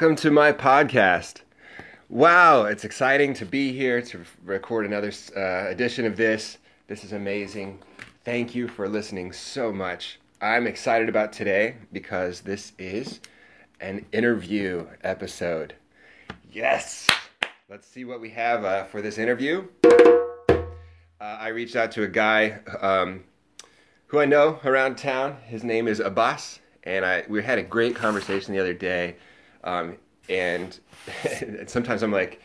welcome to my podcast. Wow, it's exciting to be here to record another uh, edition of this. This is amazing. Thank you for listening so much. I'm excited about today because this is an interview episode. Yes! Let's see what we have uh, for this interview. Uh, I reached out to a guy um, who I know around town. His name is Abbas, and I we had a great conversation the other day. Um, and sometimes I'm like,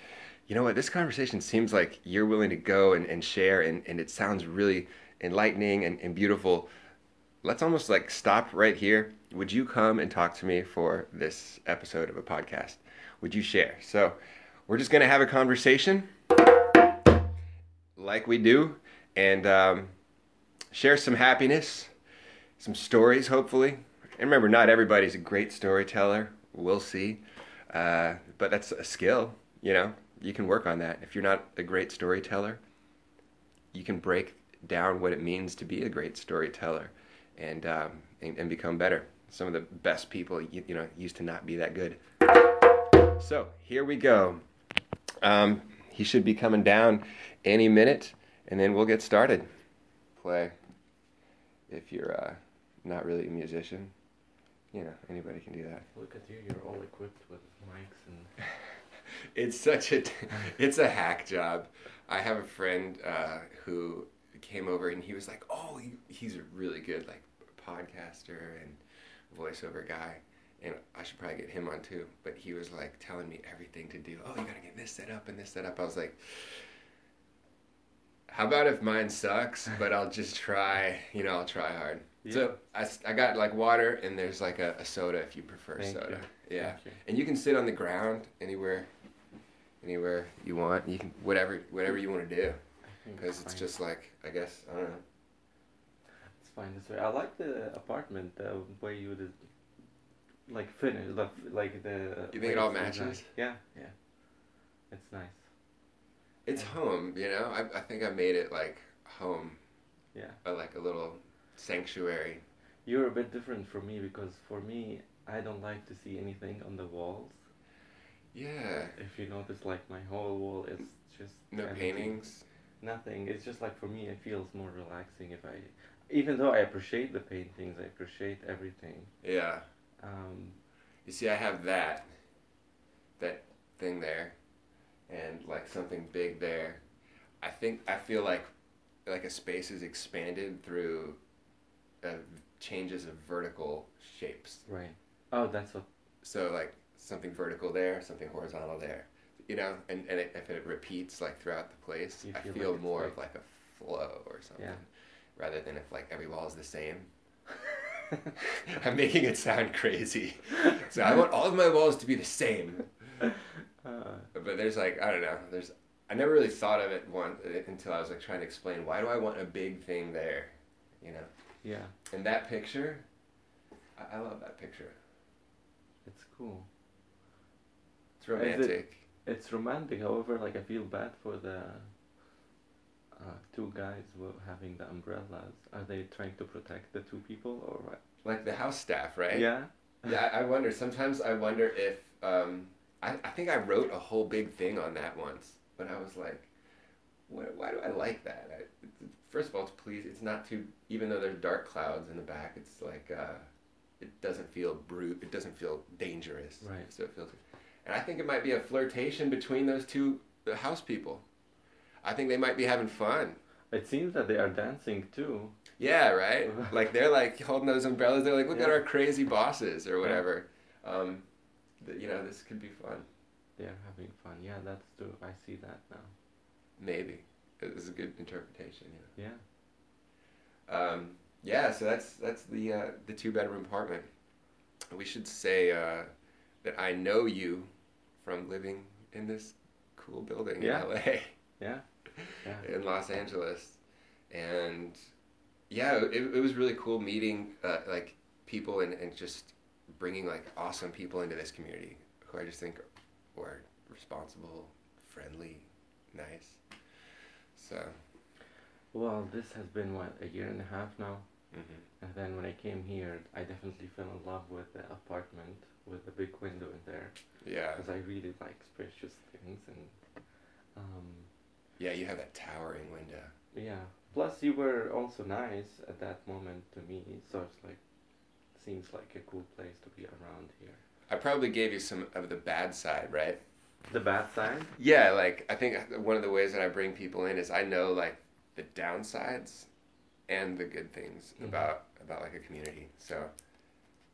you know what, this conversation seems like you're willing to go and, and share, and, and it sounds really enlightening and, and beautiful. Let's almost like stop right here. Would you come and talk to me for this episode of a podcast? Would you share? So, we're just going to have a conversation like we do and um, share some happiness, some stories, hopefully. And remember, not everybody's a great storyteller. We'll see. Uh, but that's a skill, you know? You can work on that. If you're not a great storyteller, you can break down what it means to be a great storyteller and, um, and, and become better. Some of the best people, you, you know, used to not be that good. So here we go. Um, he should be coming down any minute, and then we'll get started. Play. If you're uh, not really a musician, you know anybody can do that. Look at you! You're all equipped with mics and. it's such a, it's a hack job. I have a friend uh, who came over and he was like, "Oh, he, he's a really good like podcaster and voiceover guy." and I should probably get him on too. But he was like telling me everything to do. Oh, you gotta get this set up and this set up. I was like, how about if mine sucks, but I'll just try. You know, I'll try hard. Yeah. So I, I got like water and there's like a, a soda if you prefer Thank soda. You. Yeah, you. and you can sit on the ground anywhere, anywhere you want. You can whatever whatever you want to do, because it's, it's just like I guess I don't know. It's fine this way. I like the apartment the way you did like finish like the. You think it all matches? Yeah, yeah. It's nice. It's home, you know. I I think I made it like home. Yeah. But like a little sanctuary. You're a bit different from me because for me, I don't like to see anything on the walls. Yeah. If you notice, like my whole wall is just no empty. paintings. Nothing. It's just like for me, it feels more relaxing if I, even though I appreciate the paintings, I appreciate everything. Yeah. Um, you see, I have that, that thing there, and like something big there. I think I feel like, like a space is expanded through, uh, changes of vertical shapes. Right. Oh, that's what. So like something vertical there, something horizontal there. You know, and, and it, if it repeats like throughout the place, you I feel, feel like more like, of like a flow or something, yeah. rather than if like every wall is the same. I'm making it sound crazy. So I want all of my walls to be the same. Uh, but there's like I don't know. There's I never really thought of it one until I was like trying to explain why do I want a big thing there, you know? Yeah. And that picture, I, I love that picture. It's cool. It's romantic. It, it's romantic. However, like I feel bad for the uh, two guys having the umbrellas. Are they trying to protect the two people or what? Like the house staff, right? Yeah. yeah, I, I wonder. Sometimes I wonder if um, I, I think I wrote a whole big thing on that once, but I was like, why, why do I like that? I, first of all, it's please. It's not too. Even though there's dark clouds in the back, it's like uh, it doesn't feel brute. It doesn't feel dangerous. Right. So it feels. And I think it might be a flirtation between those two house people. I think they might be having fun. It seems that they are dancing too. Yeah, right. like they're like holding those umbrellas. They're like, look Yeah. at our crazy bosses or whatever. Um, you know, this could be fun. They are having fun. Yeah, that's true. I see that now. Maybe it's a good interpretation. Yeah. Yeah. Um, yeah. So that's that's the uh, the two bedroom apartment. We should say uh, that I know you from living in this cool building Yeah. in LA. Yeah. Yeah. in Los Angeles, and yeah, it, it was really cool meeting uh, like people and, and just bringing like awesome people into this community who I just think were responsible, friendly, nice. So. Well, this has been what a year and a half now, hmm and then when I came here, I definitely fell in love with the apartment with the big window in there Yeah. because I really like spacious things and um, Yeah, you have that towering window. yeah. Plus, you were also nice at that moment to me, so it's like seems like a cool place to be around here. I probably gave you some of the bad side, right? The bad side. Yeah, like I think one of the ways that I bring people in is I know like the downsides and the good things Mhm. about about like a community. So,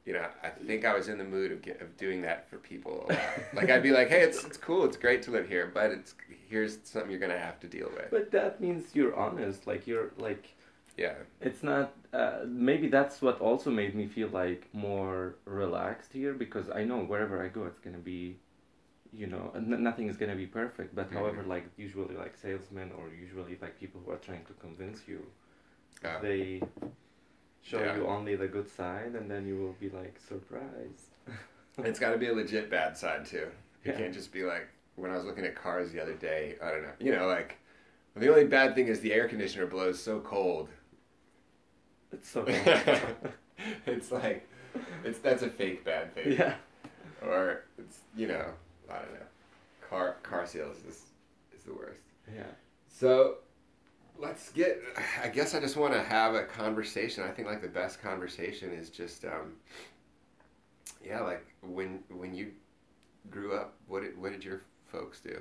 you know, I think I was in the mood of get, of doing that for people like I'd be like, "Hey, it's it's cool. It's great to live here, but it's here's something you're to have to deal with." But that means you're honest. Like you're like Yeah. it's not. Uh, maybe that's what also made me feel like more relaxed here because I know wherever I go, it's gonna be, you know, n- nothing is gonna be perfect. But Mhm. however, like usually like salesmen or usually like people who are trying to convince you, Uh, they show Yeah. you only the good side, and then you will be like surprised. It's got to be a legit bad side too. You Yeah. can't just be like when I was looking at cars the other day. I don't know. You know, like the only bad thing is the air conditioner blows so cold. It's so. it's like it's that's a fake bad thing. yeah. Or it's you know I don't know. Car car sales is is the worst. Yeah. So let's get. I guess I just want to have a conversation. I think like the best conversation is just um. Yeah, like when when you grew up, what did what did your folks do?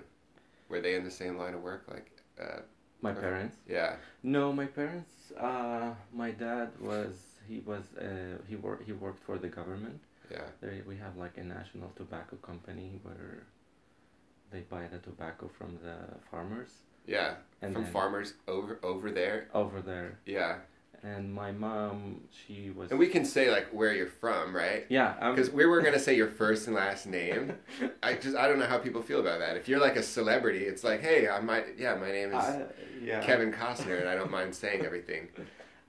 Were they in the same line of work? Like, uh, My parents. yeah, No, my parents. Uh, my dad was he was uh, he worked he worked for the government. Yeah, There we have like a national tobacco company where they buy the tobacco from the farmers yeah. and From farmers over over there. over there. Yeah, And my mom, she was. and we can say like where you're from, right? yeah, Because we were gonna say your first and last name. I just I don't know how people feel about that. If you're like a celebrity, it's like, hey, I might yeah, my name is I- yeah. Kevin Costner, and I don't mind saying everything.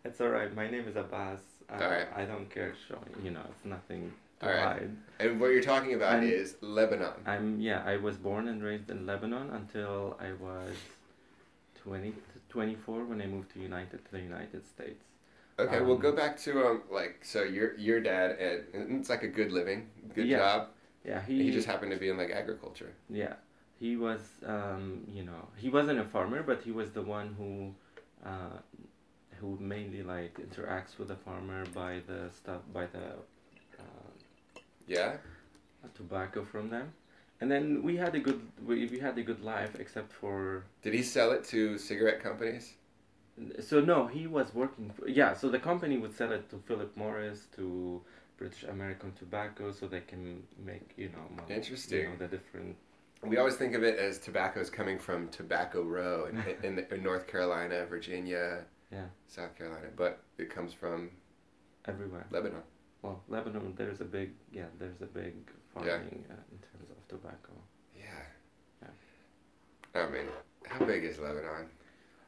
It's alright. My name is Abbas. Uh, Alright. I don't care showing. You know, it's nothing to Alright. And what you're talking about I'm- is Lebanon. I'm yeah. I was born and raised in Lebanon until I was 20, 24 when I moved to United to the United States. Okay, we'll Um, go back to um like so your your dad and, it's like a good living, good Yeah. job. Yeah, He, he just happened to be in like agriculture. yeah he was um, you know he wasn't a farmer but he was the one who uh, who mainly like interacts with the farmer by the stuff by the Yeah. tobacco from them and then we had a good we, we had a good life except for Did he sell it to cigarette companies? so no he was working for yeah so the company would sell it to philip morris to british american tobacco so they can make you know money, Interesting. you know, the different We always think of it as tobacco's coming from Tobacco Row in, in, the, in North Carolina, Virginia, yeah South Carolina, but it comes from everywhere Lebanon. Well, Lebanon, there's a big, yeah, there's a big farming uh, in terms of tobacco. Yeah. Yeah. I mean, how big is Lebanon?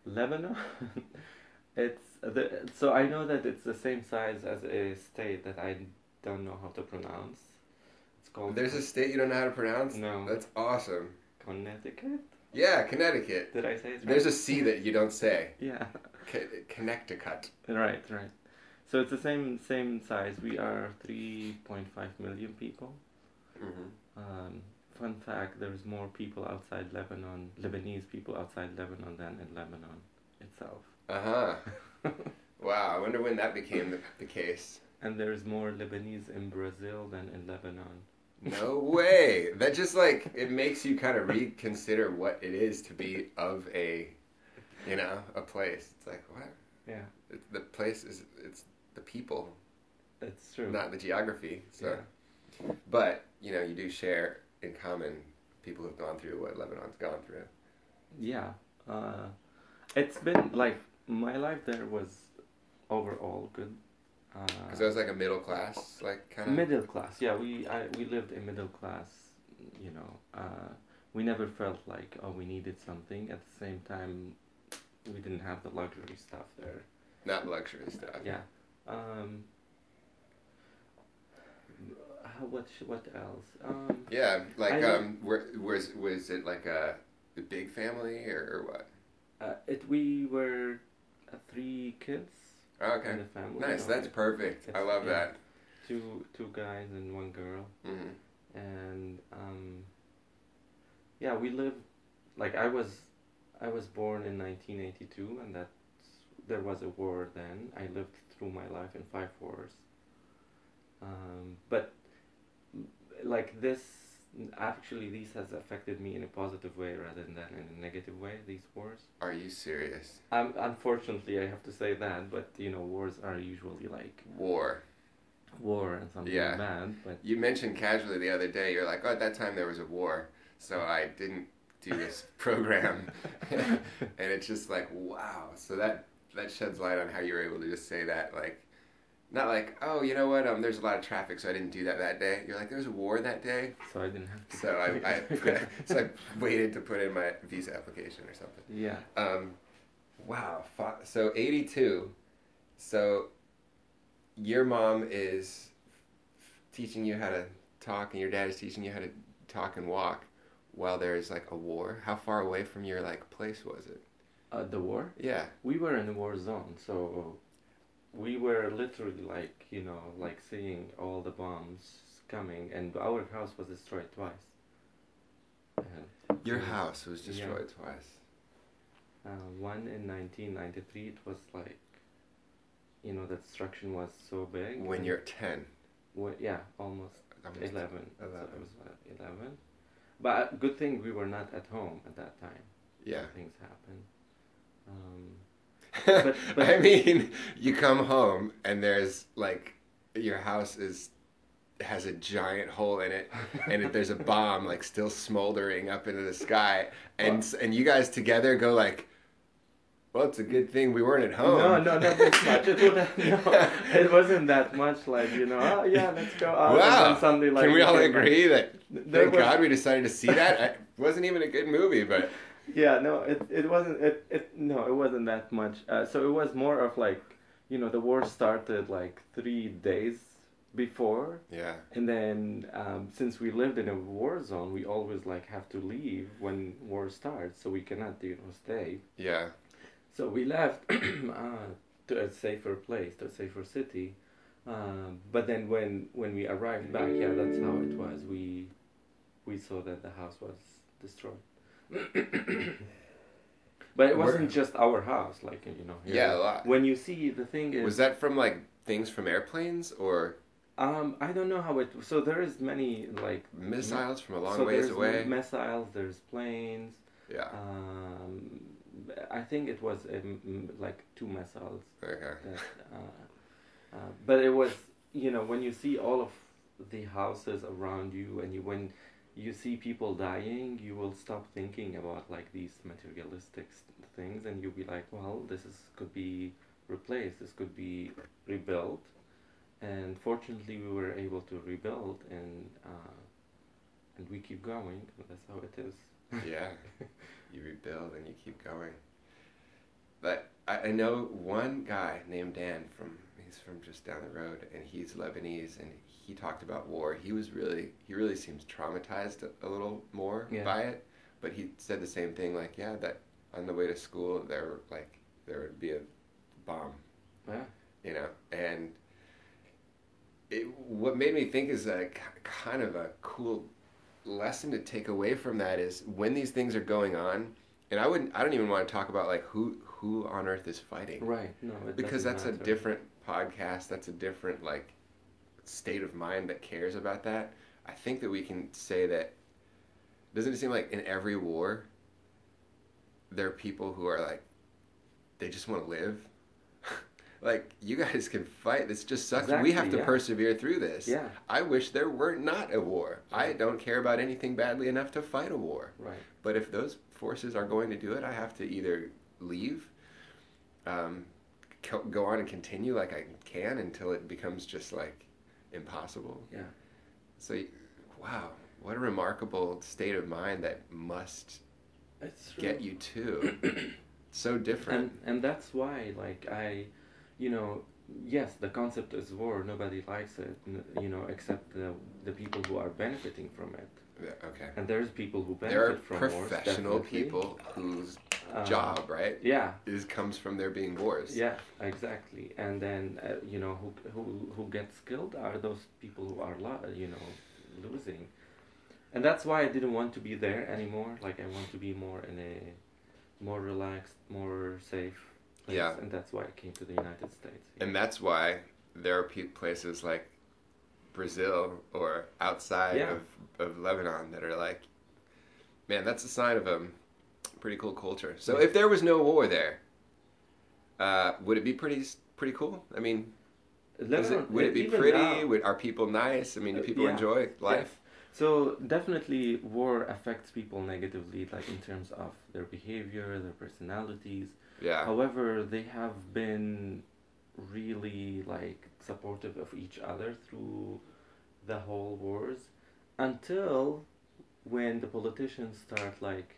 Lebanon, it's the so I know that it's the same size as a state that I don't know how to pronounce. It's called There's a state you don't know how to pronounce? No. That's awesome. Connecticut. Yeah, Connecticut. Did I say it right? There's a C that you don't say. yeah, Connecticut. right, right. So it's the same same size. We are three point five million people. hmm Um, fun fact: there's more people outside Lebanon, Lebanese people outside Lebanon than in Lebanon itself. Uh huh. Wow, I wonder when that became the, the case. And there's more Lebanese in Brazil than in Lebanon. No way. That just like it makes you kind of reconsider what it is to be of a, you know, a place. It's like what? Yeah, It, the place is it's the people, it's true. not the geography. So, Yeah. but you know, you do share in common people who've gone through what Lebanon's gone through. Yeah. Uh, it's been like my life there was overall good. Because Uh, that was like a middle class, like kind of. middle class. Yeah, we I, we lived in middle class. You know, uh, we never felt like oh we needed something. At the same time, we didn't have the luxury stuff there. Not luxury stuff. Yeah. Um, how, what what else? Um, Yeah, like I- um, were, was was it like a, a big family or, or what? uh, it we were uh, three kids Oh, okay, in the family. nice. That's perfect. I love yeah. that. two two guys and one girl, hmm and um, yeah, we lived like I was I was born in 1982, and that there was a war then. I lived through my life in five wars. Um, but like this, actually, these has affected me in a positive way rather than in a negative way. These wars. Are you serious? Um, unfortunately, I have to say that, but you know, wars are usually like War. war and something Yeah. bad. But You mentioned casually the other day. You're like, oh, at that time there was a war, so I didn't do this program, and it's just like, wow. So that that sheds light on how you were able to just say that, like, not like, oh, you know what? Um, there's a lot of traffic, so I didn't do that that day. You're like, there was a war that day, so I didn't have to. so I, I so I waited to put in my visa application or something. yeah. Um, wow. So 82. So your mom is teaching you how to talk, and your dad is teaching you how to talk and walk while there's like a war. How far away from your like place was it? Uh, the war. Yeah. we were in the war zone, so we were literally like, you know, like seeing all the bombs coming, and our house was destroyed twice. And, Your Yeah. house was Yeah. destroyed twice. uh, one in 1993, it was like, you know, the destruction was so big. When you're 10. wa- yeah, almost Almost 11. So it was uh, 11. But good thing we were not at home at that time. Yeah. Things happened. Um, But- but- I mean, you come home and there's like your house is has a giant hole in it, and there's a bomb like still smoldering up into the sky, and s and you guys together go like, "Well, it's a good thing we weren't at home." No, no, not that much. It, would, no, it wasn't that much. Like you know, oh yeah, let's go out. Wow. Like, Can we all agree that thank was- God we decided to see that? I, it wasn't even a good movie, but Yeah, no, it it wasn't. It, it no, it wasn't that much. Uh, so it was more of like, you know, the war started like three days before, yeah, and then um, since we lived in a war zone, we always like have to leave when war starts, so we cannot you know stay. yeah, So we left uh, to a safer place, to a safer city. Um, but then when when we arrived back, yeah, that's how it was. We we saw that the house was destroyed. but it wasn't Where- just our house, like you know. here. yeah, a lot. When you see the thing is, Was that from like things from airplanes or um, I don't know how it. So there is many like missiles from a long so ways there's away? Missiles, there's planes. yeah. Um, I think it was um, like two missiles. Okay. that, uh, uh, but it was you know when you see all of the houses around you and you when you see people dying you will stop thinking about like these materialistic things and you'll be like well this is could be replaced this could be rebuilt. And fortunately we were able to rebuild and uh, and we keep going. That's how it is. Yeah, you rebuild and you keep going. But I, I know one guy named Dan from he's from just down the road, and he's Lebanese, and he talked about war. He was really he really seems traumatized a, a little more Yeah. by it, but he said the same thing. Like, yeah, that on the way to school there like there would be a bomb, yeah you know, and. It, what made me think is a k- kind of a cool lesson to take away from that is when these things are going on, and I wouldn't, I don't even want to talk about like who who on earth is fighting right no because that's a different podcast. That's a different like state of mind that cares about that. I think that we can say that. Doesn't it seem like in every war, there are people who are like, they just want to live. like you guys can fight. This just sucks. we have to yeah. persevere through this. yeah I wish there were not a war. I don't care about anything badly enough to fight a war. right But if those forces are going to do it, I have to either leave, um, co- go on and continue like I can until it becomes just like impossible. yeah So, wow, what a remarkable state of mind that must it's get you to. so different. and and that's why like i you know yes the concept is war nobody likes it you know except the the people who are benefiting from it Yeah, okay. and there's people who benefit There are from wars professional people whose Uh, job, right? Yeah, Is comes from there being wars. yeah, exactly. And then uh, you know who who who gets killed are those people who are lo- you know losing, and that's why I didn't want to be there anymore. Like I want to be more in a more relaxed, more safe. Place, Yeah. and that's why I came to the United States. And that's why there are places like Brazil or outside Yeah. of, of Lebanon that are like, man, that's a sign of a pretty cool culture. So Yeah. if there was no war there, uh, would it be pretty pretty cool? I mean, Lebanon, it, would it be pretty? now- Would, are people nice? I mean, do Uh, people yeah. enjoy life? So definitely, war affects people negatively, like in terms of their behavior, their personalities. Yeah. However, they have been really like supportive of each other through the whole wars until when the politicians start like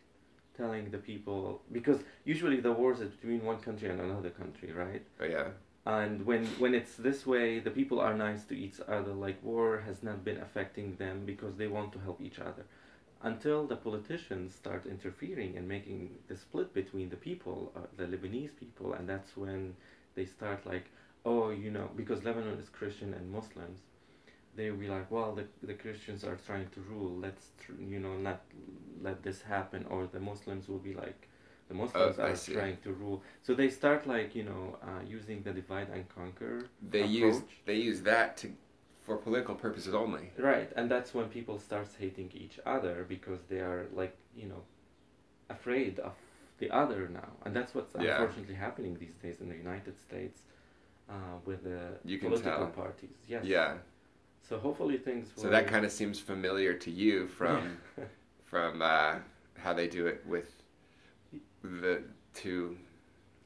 telling the people because usually the wars is between one country and another country, right? Oh, yeah. and when when it's this way the people are nice to each other like war has not been affecting them because they want to help each other until the politicians start interfering and making the split between the people uh, the lebanese people and that's when they start like oh you know because lebanon is christian and muslims they will be like well the, the christians are trying to rule. Let's tr- you know not let this happen. Or the muslims will be like the muslims Oh, are trying to rule. So they start like you know uh, using the divide and conquer They use they use that to for political purposes only. right. And that's when people starts hating each other because they are like you know afraid of the other now. And that's what's Yeah. unfortunately happening these days in the united states uh, with the You can political tell. parties. Yes. Yeah. So hopefully things will So that kind of seems familiar to you from from uh, how they do it with the two.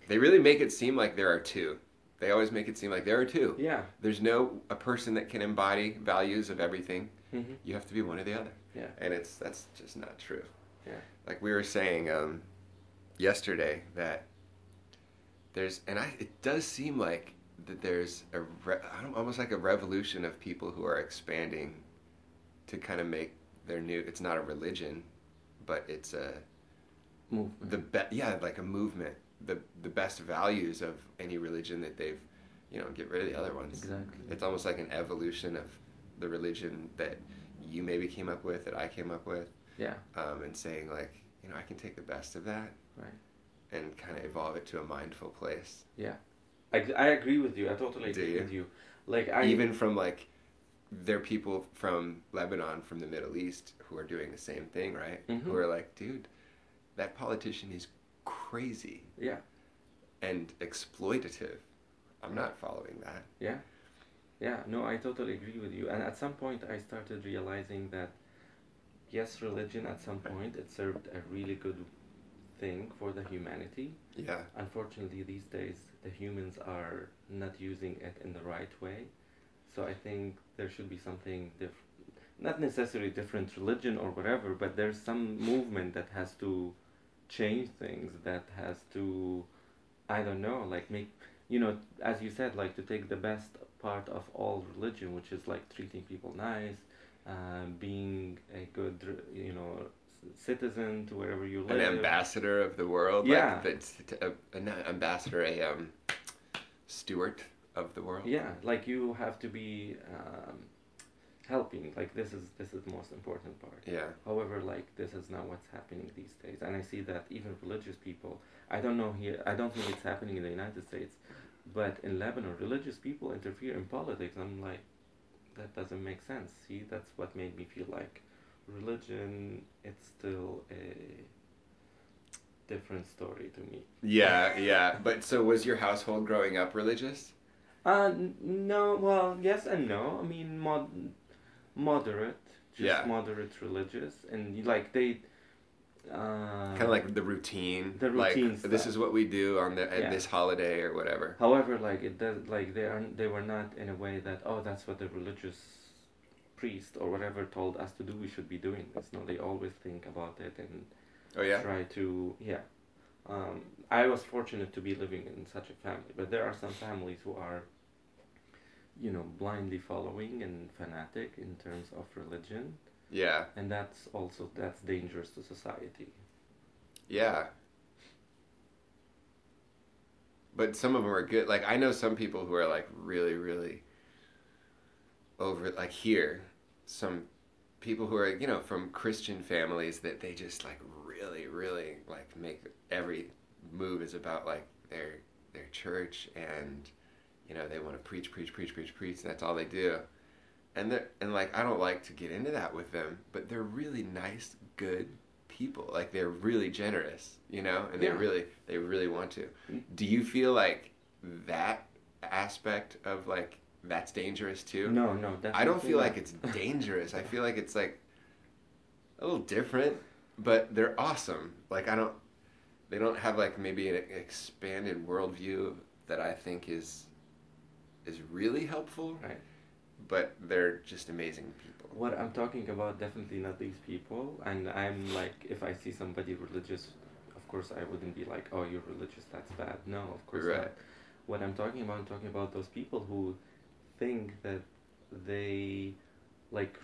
They really make it seem like there are two. They always make it seem like there are two. yeah There's no a person that can embody values of everything. hmm You have to be one or the other, yeah and it's that's just not true. Yeah. Like we were saying um, yesterday that there's, and I it does seem like that there's a re, almost like a revolution of people who are expanding to kind of make their new. It's not a religion, but it's a movement. the be, yeah like a movement. The the best values of any religion that they've you know get rid of the other ones. Exactly. It's almost like an evolution of the religion that you maybe came up with that i came up with. Yeah. Um, and saying like you know i can take the best of that right. and kind of evolve it to a mindful place. Yeah I, I agree with you i totally Do agree you? with you like i even from like there are people from lebanon from the middle east who are doing the same thing right Mhm. who are like dude that politician is crazy yeah and exploitative. I'm not following that. Yeah, yeah, no, I totally agree with you. And at some point, I started realizing that yes, religion at some point it served a really good thing for the humanity. Yeah. Unfortunately, these days the humans are not using it in the right way. So I think there should be something diff- not necessarily different religion or whatever, but there's some movement that has to change things that has to I don't know, like make you know, as you said, like to take the best part of all religion, which is like treating people nice, uh, being a good, you know, citizen to wherever you live. An ambassador of the world. Yeah. Like a, an ambassador, a um, steward of the world. Yeah, like you have to be um, helping. Like this is this is the most important part. Yeah. However, like this is not what's happening these days, and I see that even religious people. I don't know here. I don't think it's happening in the United States, but in Lebanon, religious people interfere in politics. I'm like, that doesn't make sense. See, that's what made me feel like religion. It's still a different story to me. Yeah, yeah. But so was your household growing up religious? Uh, no, well, yes and no. I mean, mod, moderate, just Yeah. moderate religious, and like they, uh, Kind of like the routine. The routine Like this is what we do on the at Yeah. this holiday or whatever. However, like it does, like they are, they were not in a way that oh, that's what the religious priest or whatever told us to do. We should be doing this. No, they always think about it and Oh yeah. try to yeah. Um, I was fortunate to be living in such a family, but there are some families who are, you know, blindly following and fanatic in terms of religion, Yeah. and that's also that's dangerous to society. Yeah. but some of them are good. Like I know some people who are like really, really over like here, some people who are you know from Christian families that they just like really, really like make every move is about like their their church and you know they want to preach, preach, preach, preach, preach. That's all they do. And they and like I don't like to get into that with them, but they're really nice, good people. Like they're really generous, you know, and they Yeah. really they really want to. Mm. Do you feel like that aspect of like that's dangerous too? No, no, definitely I don't feel not. like it's dangerous. I feel like it's like a little different, but they're awesome. Like I don't they don't have like maybe an expanded worldview that I think is is really helpful, Right. but they're just amazing people. What I'm talking about definitely not these people, and I'm like, if I see somebody religious, of course I wouldn't be like, oh, you're religious, that's bad. No, of course Right. not. What I'm talking about, I'm talking about those people who think that they, like,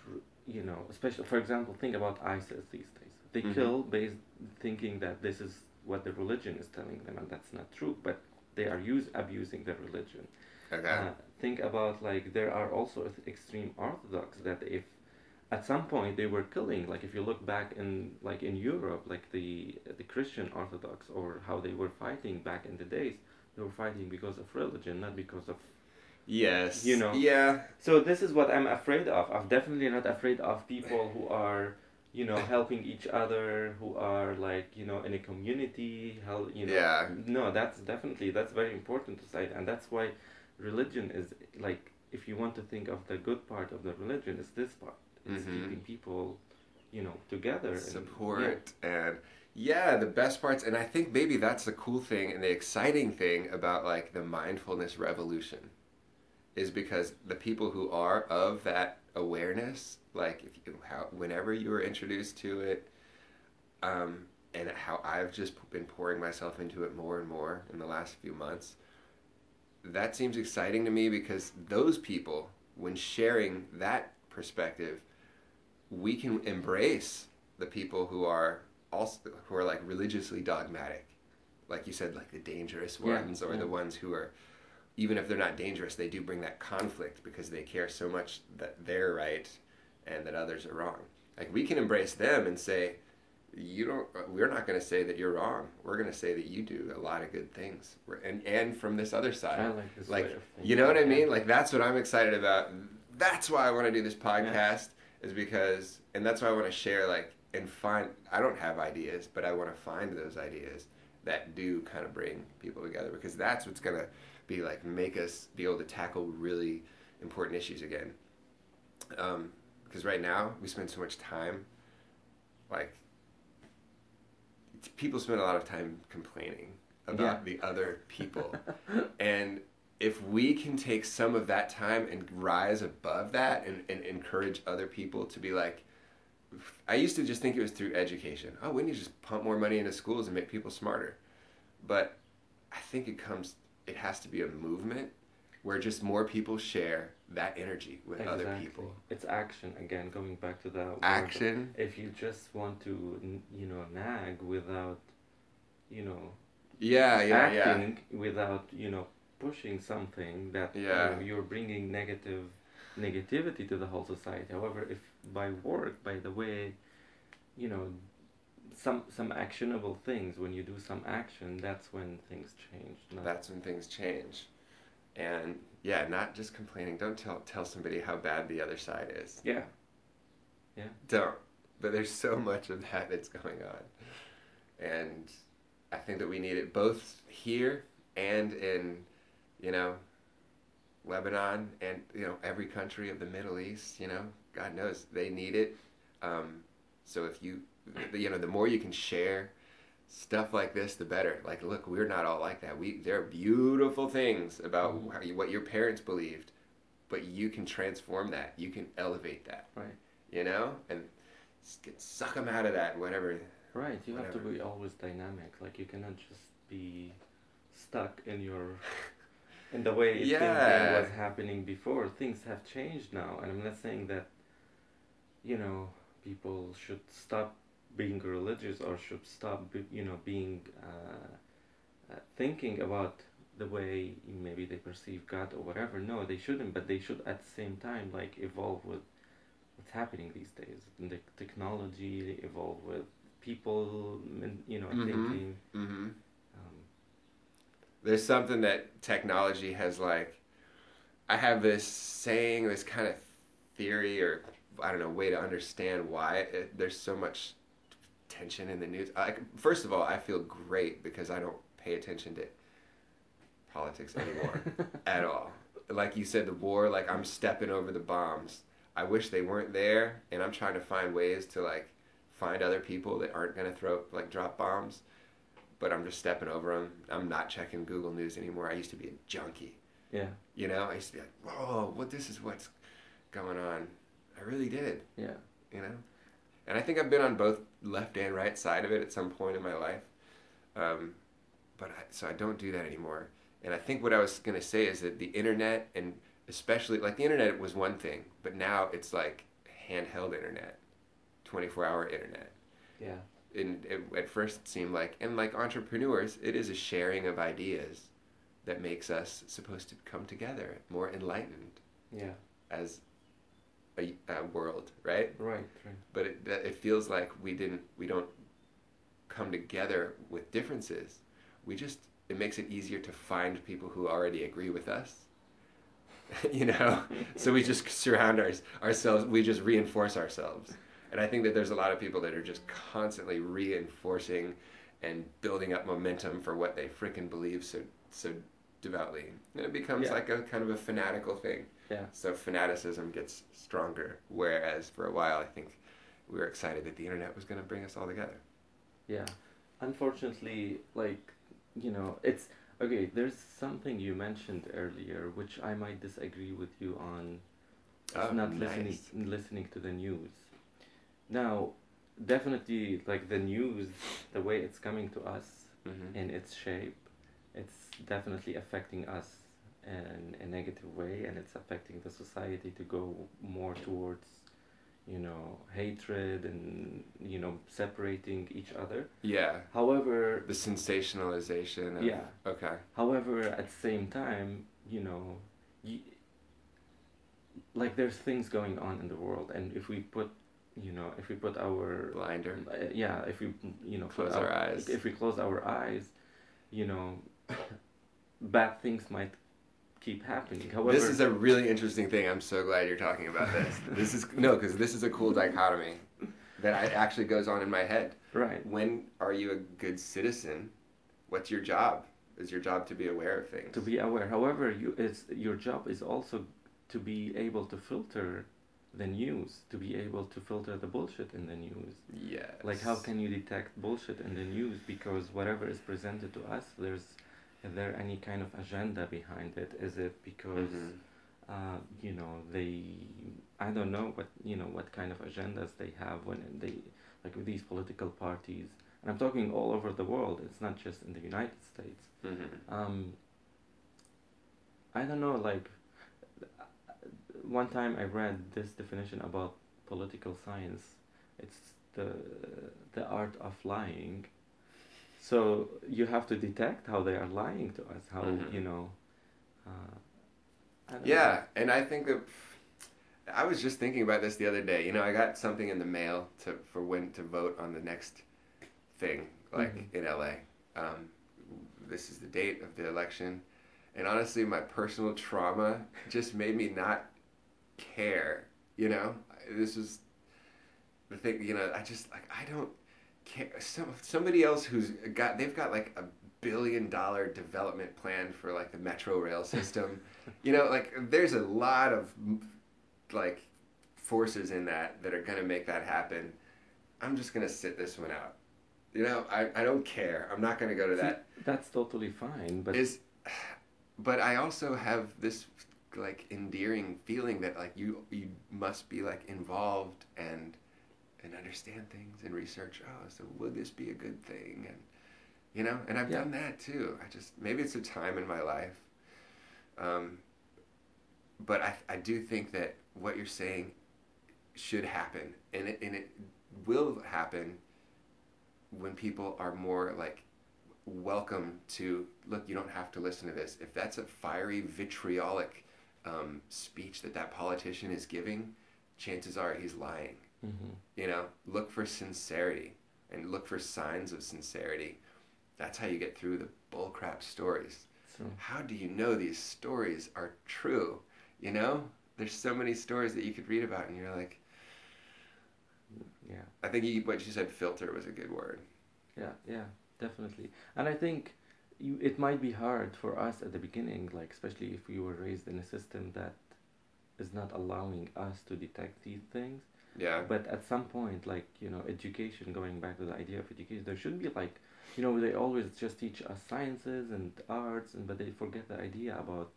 you know, especially for example, think about ISIS these days. They Mhm. kill based thinking that this is what the religion is telling them, and that's not true. But they are use abusing the religion. Okay. Uh, think about like there are also extreme Orthodox that if at some point they were killing like if you look back in like in Europe like the the Christian Orthodox or how they were fighting back in the days they were fighting because of religion not because of yes. you know. Yeah. so this is what I'm afraid of I'm definitely not afraid of people who are you know helping each other who are like you know in a community how you know Yeah. no that's definitely that's very important to say and that's why religion is like if you want to think of the good part of the religion is this part it's Mhm. keeping people you know together and- support and yeah the best parts and i think maybe that's the cool thing and the exciting thing about like the mindfulness revolution is because the people who are of that awareness like if you how whenever you were introduced to it um and how i've just been pouring myself into it more and more in the last few months that seems exciting to me because those people when sharing that perspective we can embrace the people who are also who are like religiously dogmatic like you said like the dangerous Yeah, ones or yeah. the ones who are even if they're not dangerous they do bring that conflict because they care so much that they're right and that others are wrong like we can embrace them and say you don't we're not going to say that you're wrong we're going to say that you do a lot of good things We're- and and from this other side I like this like way of thinking. you know what I yeah. mean? Like that's what I'm excited about. That's why I want to do this podcast is because and that's why I want to share like and find I don't have ideas, but I want to find those ideas that do kind of bring people together because that's what's going to be like make us be able to tackle really important issues again. Um because right now we spend so much time like people spend a lot of time complaining about Yeah. the other people. And if we can take some of that time and rise above that and, and encourage other people to be like, I used to just think it was through education. Oh, we need to just pump more money into schools and make people smarter. But I think it comes, it has to be a movement where just more people share that energy with other people. it's action again going back to that. Action. if you just want to you know nag without you know Yeah, yeah, yeah. acting without you know pushing something that Yeah. you know, you're bringing negative negativity to the whole society however if by work by the way you know some some actionable things when you do some action that's when things change That's when things change. And yeah, not just complaining. Don't tell tell somebody how bad the other side is. Yeah, yeah Don't. But there's so much of that that's going on. And I think that we need it both here and in, you know, Lebanon and, you know, every country of the Middle East, you know, God knows they need it. Um, so if you, you know, the more you can share stuff like this, the better. Like, look, we're not all like that. We, there are beautiful things about Mhm. you, what your parents believed, but you can transform that. You can elevate that right you know, and get, suck them out of that, whatever. right you have to be always dynamic like you cannot just be stuck in your in the way Yeah. was happening before. Things have changed now, and I'm not saying that you know people should stop being religious or should stop you know being uh, uh, thinking about the way maybe they perceive God or whatever. No, they shouldn't. But they should at the same time like evolve with what's happening these days. And the technology evolve with people, you know, Mhm. thinking. Mm-hmm. Um, There's something that technology has like. I have this saying, this kind of theory, or I don't know, way to understand why it, there's so much tension in the news. Like, first of all, I feel great because I don't pay attention to politics anymore at all. Like you said, the war, like I'm stepping over the bombs. I wish they weren't there, and I'm trying to find ways to like find other people that aren't gonna throw like drop bombs. But I'm just stepping over them. I'm not checking Google News anymore. I used to be a junkie. yeah, You know, I used to be like, "Whoa, what? This is what's going on." I really did. yeah, You know, and I think I've been on both left and right side of it at some point in my life. Um, but I, so I don't do that anymore. And I think what I was gonna say is that the internet and especially like the internet was one thing, but now it's like handheld internet, twenty four hour internet. yeah, And it at first seemed like and like entrepreneurs, it is a sharing of ideas that makes us supposed to come together more enlightened yeah. as a, a world, right? Right, right. but it, it feels like we didn't we don't come together with differences we just it makes it easier to find people who already agree with us you know so we just surround our, ourselves we just reinforce ourselves and i think that there's a lot of people that are just constantly reinforcing and building up momentum for what they freaking believe so so devoutly and it becomes Yeah. like a kind of a fanatical thing Yeah, so fanaticism gets stronger. Whereas for a while, I think we were excited that the internet was going to bring us all together. yeah. Unfortunately, like, you know, it's okay. There's something you mentioned earlier which I might disagree with you on. Oh, not nice. listening listening to the news. Now, definitely, like the news, the way it's coming to us Mm-hmm. in its shape, it's definitely affecting us in a negative way, and it's affecting the society to go more towards, you know, hatred and you know separating each other. Yeah, However, the sensationalization. Of, Yeah. Okay. However, at the same time, you know, y like there's things going on in the world, and if we put, you know, if we put our, Blinder. uh, yeah, if we, you know, Close our eyes. if we close our eyes, you know, bad things might keep happening. However, This is a really interesting thing. I'm so glad you're talking about this. this is no, because this is a cool dichotomy that I, actually goes on in my head. right. When are you a good citizen? What's your job? Is your job to be aware of things? To be aware. However, you it's your job is also to be able to filter the news, to be able to filter the bullshit in the news. yes. Like, how can you detect bullshit in the news? Because whatever is presented to us, there's is there any kind of agenda behind it? Is it because Mhm. uh, you know they I don't know what you know what kind of agendas they have when they like with these political parties. And I'm talking all over the world. It's not just in the United States. Mhm. Um, I don't know, like, one time I read this definition about political science. It's the the art of lying. So you have to detect how they are lying to us. How Mhm. you know. Uh, Yeah, and I think that I was just thinking about this the other day. You know, I got something in the mail to for when to vote on the next thing, like Mhm. in LA. Um, this is the date of the election, and honestly, my personal trauma just made me not care. You know, this was the thing. You know, I just like I don't. Some somebody else who's got they've got like a billion dollar development plan for like the metro rail system. you know, like there's a lot of like forces in that that are gonna make that happen. I'm just gonna sit this one out. You know, I, I don't care. I'm not gonna go to that. That's totally fine, but Is, but I also have this like endearing feeling that like you you must be like involved and and understand things and research. Oh, so would this be a good thing? And you know, and I've Yeah. done that too. I just maybe it's a time in my life. Um, but I I do think that what you're saying should happen, and it and it will happen when people are more like welcome to look. You don't have to listen to this. If that's a fiery, vitriolic um, speech that that politician is giving, chances are he's lying. Mm-hmm. You know, look for sincerity and look for signs of sincerity. That's how you get through the bullcrap stories. So How do you know these stories are true? You know, there's so many stories that you could read about, and you're like, yeah. I think you, what you said, filter was a good word. Yeah, yeah, definitely. And I think you, it might be hard for us at the beginning, like especially if we were raised in a system that is not allowing us to detect these things. Yeah. But at some point, like you know, education. Going back to the idea of education, there should be like, you know, they always just teach us sciences and arts, and but they forget the idea about,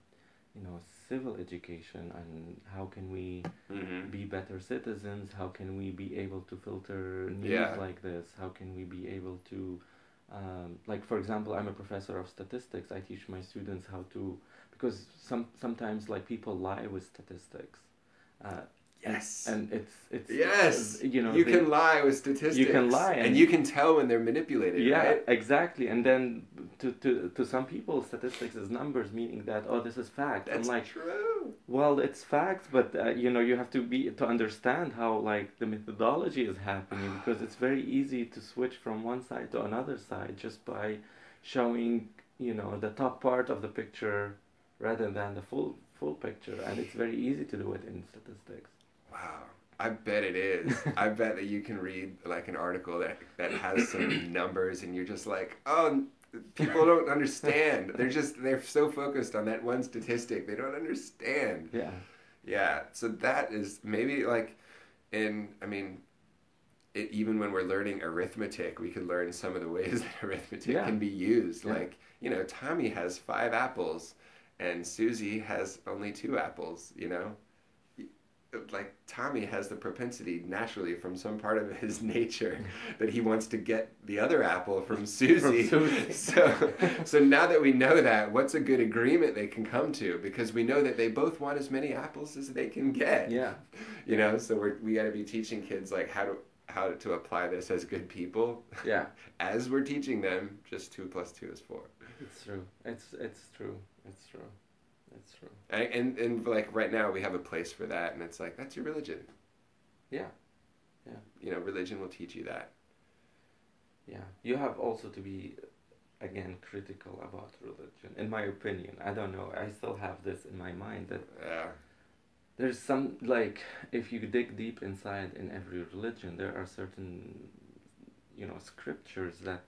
you know, civil education and how can we Mm-hmm. be better citizens? How can we be able to filter news Yeah. like this? How can we be able to, um, like for example, I'm a professor of statistics. I teach my students how to because some sometimes like people lie with statistics. Uh, Yes. and it's it's yes. you know you they- can lie with statistics. You can lie and, and- you can tell when they're manipulated. yeah Right? exactly and then to, to to some people statistics is numbers meaning that oh this is fact That's i'm like true. well it's facts but uh, you know you have to be to understand how like the methodology is happening because it's very easy to switch from one side to another side just by showing you know the top part of the picture rather than the full full picture and it's very easy to do it in statistics Wow. I bet it is. I bet that you can read like an article that that has some numbers and you're just like, "Oh, people don't understand. They're just they're so focused on that one statistic. They don't understand." yeah Yeah. So that is maybe like in I mean it, even when we're learning arithmetic, we could learn some of the ways that arithmetic Yeah. can be used. Yeah. Like, you know, Tommy has 5 apples and Susie has only 2 apples, you know? Like Tommy has the propensity naturally from some part of his nature that he wants to get the other apple from Susie. Susie. so so now that we know that, what's a good agreement they can come to? Because we know that they both want as many apples as they can get. yeah You know, so we're we got to be teaching kids like how to how to apply this as good people. yeah As we're teaching them, just two plus two is four. It's true. It's it's true. It's true. It's true. And, and and like right now we have a place for that, and it's like that's your religion. Yeah. Yeah. You know, religion will teach you that. Yeah. You have also to be again critical about religion. In my opinion. I don't know. I still have this in my mind that Yeah. there's some like if you dig deep inside in every religion there are certain you know scriptures that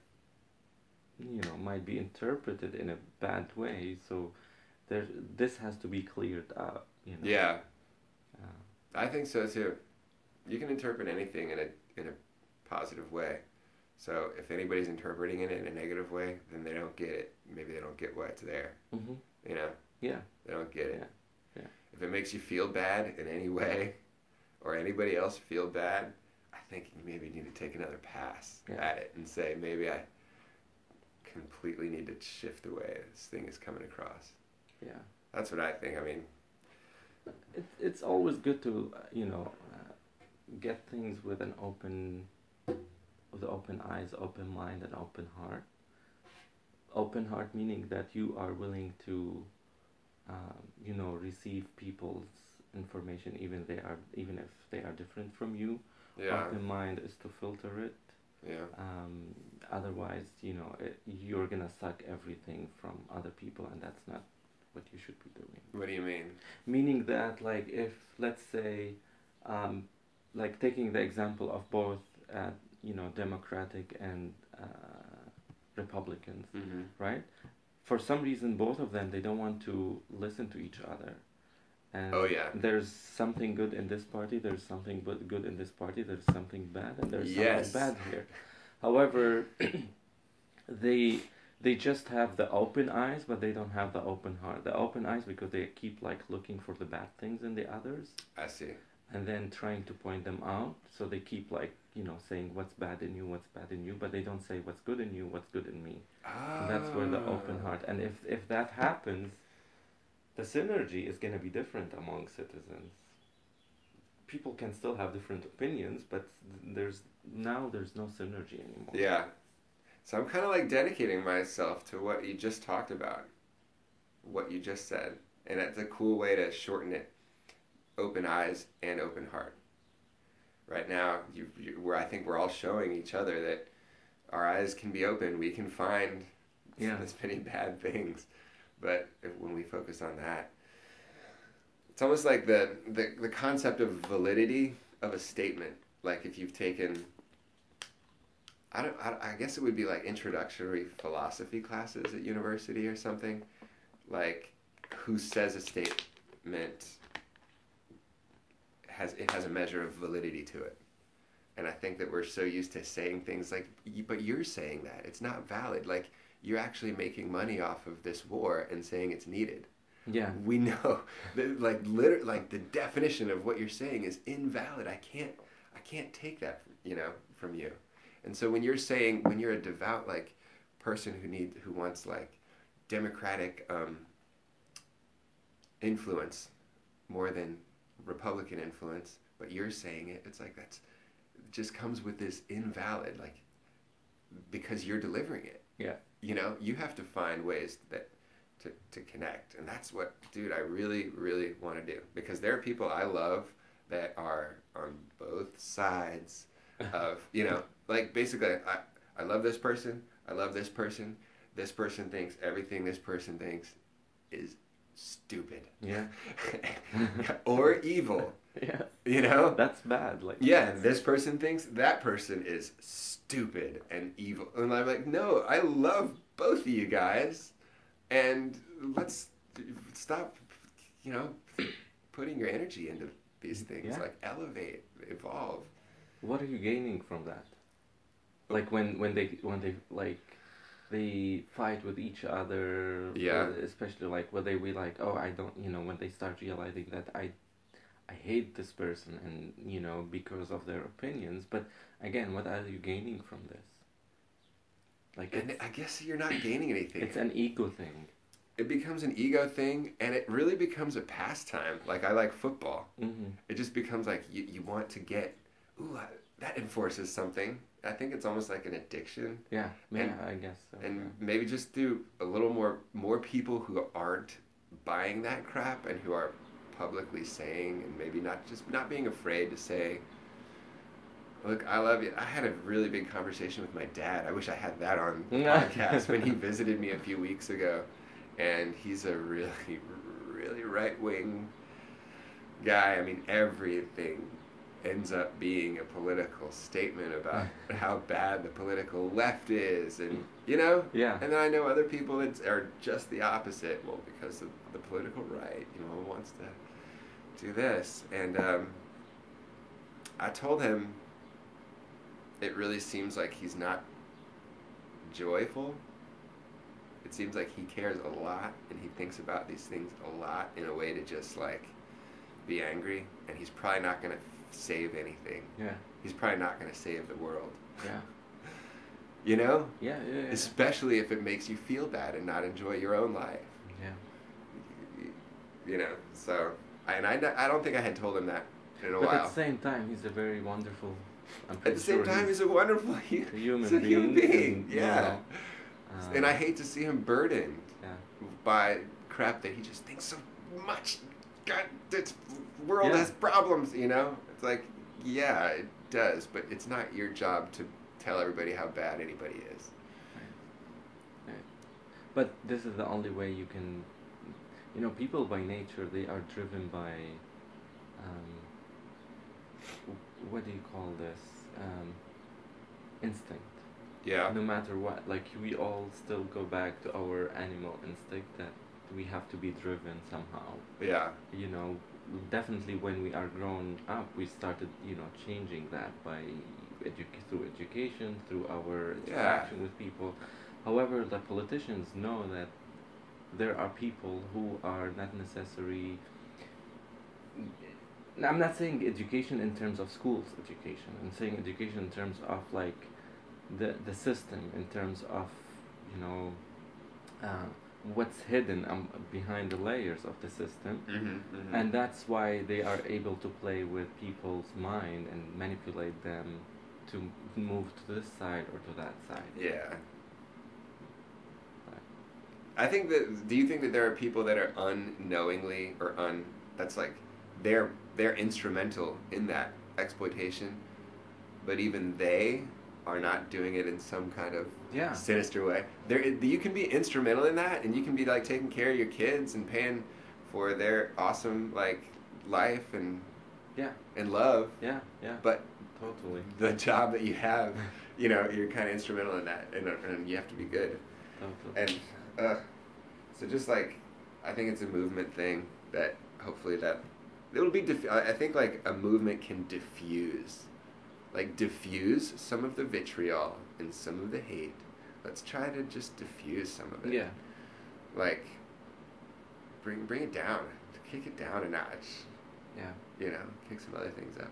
you know might be interpreted in a bad way so there this has to be cleared up you know Yeah. uh, I think so too. You can interpret anything in a in a positive way. So if anybody's interpreting it in a negative way, then they don't get it. Maybe they don't get what's there. mhm. You know, yeah they don't get it. Yeah, yeah. If it makes you feel bad in any way, or anybody else feel bad, I think you maybe need to take another pass Yeah. at it and say maybe I completely need to shift the way this thing is coming across. Yeah. That's what I think. I mean, it, it's always good to you know uh, get things with an open with open eyes open mind and open heart. Open heart meaning that you are willing to um, you know receive people's information even they are even if they are different from you. Yeah, open mind is to filter it. Yeah, um, otherwise you know it, you're gonna suck everything from other people and that's not what you should be doing What do you mean? meaning that like if let's say um, like taking the example of both uh, you know democratic and uh, republicans Mm-hmm. right for some reason both of them they don't want to listen to each other and Oh, yeah. there's something good in this party there's something but good in this party there's something bad and there's Yes. something bad here however they they just have the open eyes but they don't have the open heart the open eyes because they keep like looking for the bad things in the others I see. and then trying to point them out so they keep like you know saying what's bad in you what's bad in you but they don't say what's good in you what's good in me Ah. and that's where the open heart and if if that happens the synergy is going to be different among citizens people can still have different opinions but there's now there's no synergy anymore Yeah. So I'm kind of like dedicating myself to what you just talked about, what you just said, and that's a cool way to shorten it. Open eyes and open heart. Right now, you, you, where I think we're all showing each other that our eyes can be open, we can find Yeah. this many bad things, but if, when we focus on that, it's almost like the, the the concept of validity of a statement. Like if you've taken, I don't, I, I guess it would be like introductory philosophy classes at university or something. Like, who says a statement has it has a measure of validity to it. And I think that we're so used to saying things like, but you're saying that. It's not valid. Like, you're actually making money off of this war and saying it's needed. Yeah. We know that, like, liter- like the definition of what you're saying is invalid. I can't, I can't take that, you know, from you. And so when you're saying, when you're a devout, like, person who need, who wants, like, democratic um, influence more than Republican influence, but you're saying it, it's like that's it just comes with this invalid, like because you're delivering it. Yeah. You know, you have to find ways that to, to connect. And that's what dude, I really, really want to do. Because there are people I love that are on both sides of you know, like basically I, I love this person, I love this person, this person thinks everything this person thinks is stupid. Yeah. or evil. Yeah. You know? That's bad. Like. Yeah, this person thinks that person is stupid and evil. And I'm like, no, I love both of you guys. And let's stop, you know, putting your energy into these things. Yeah. Like, elevate, evolve. What are you gaining from that? Like when when they when they like they fight with each other. Yeah. uh, Especially like when they be like, oh, I don't, you know, when they start realizing that I, I hate this person, and you know because of their opinions. But again, what are you gaining from this? Like And I guess you're not gaining anything. it's an ego thing. it becomes an ego thing, and it really becomes a pastime. Like, I like football. Mm-hmm. It just becomes like you, you want to get, ooh, I, that enforces something. I think it's almost like an addiction. Yeah, yeah, And- I guess so. and yeah. maybe just through a little more more people who aren't buying that crap and who are publicly saying and maybe not just not being afraid to say look i love you i had a really big conversation with my dad i wish i had that on podcast when he visited me a few weeks ago and he's a really really right wing guy i mean everything ends up being a political statement about how bad the political left is and you know Yeah. and then I know other people that are just the opposite. Well, because of the political right, you know, wants to do this. And um, I told him it really seems like he's not joyful. It seems like he cares a lot and he thinks about these things a lot in a way to just like be angry. And he's probably not going to save anything. Yeah, He's probably not going to save the world. yeah, You know? yeah, yeah, yeah. especially if it makes you feel bad and not enjoy your own life. yeah. You know, so and I, I don't think I had told him that in a But while. at the same time, he's a very wonderful. At the same sure time, he's he's a wonderful human he's a human being, being. and, you yeah, know, and I um, hate to see him burdened Yeah. by crap that he just thinks so much. God, this world Yeah. has problems. You know, it's like yeah, it does, but it's not your job to tell everybody how bad anybody is. But this is the only way you can, you know, people by nature they are driven by, um, what do you call this? Um, instinct. Yeah, No matter what, like we all still go back to our animal instinct that we have to be driven somehow. yeah, You know, definitely when we are grown up, we started, you know, changing that by edu- through education, through our interaction with people. However, the politicians know that there are people who are not necessary. I'm not saying education in terms of schools education. I'm saying education in terms of like the the system, in terms of you know uh, what's hidden um, behind the layers of the system mm-hmm, mm-hmm. and that's why they are able to play with people's mind and manipulate them to move to this side or to that side yeah I think that. Do you think that there are people that are unknowingly or un? That's like, they're they're instrumental in that exploitation, but even they are not doing it in some kind of Yeah. sinister way. There, you can be instrumental in that, and you can be like taking care of your kids and paying for their awesome like life and Yeah. and love. Yeah. Yeah. But Totally. the job that you have, you know, you're kind of instrumental in that, and, and you have to be good. Totally. And uh, so just like, I think it's a movement thing that hopefully that it'll be. Diff- I I think like a movement can diffuse, like diffuse some of the vitriol and some of the hate. Let's try to just diffuse some of it. yeah. Like, bring bring it down, kick it down a notch. Yeah. You know, kick some other things up.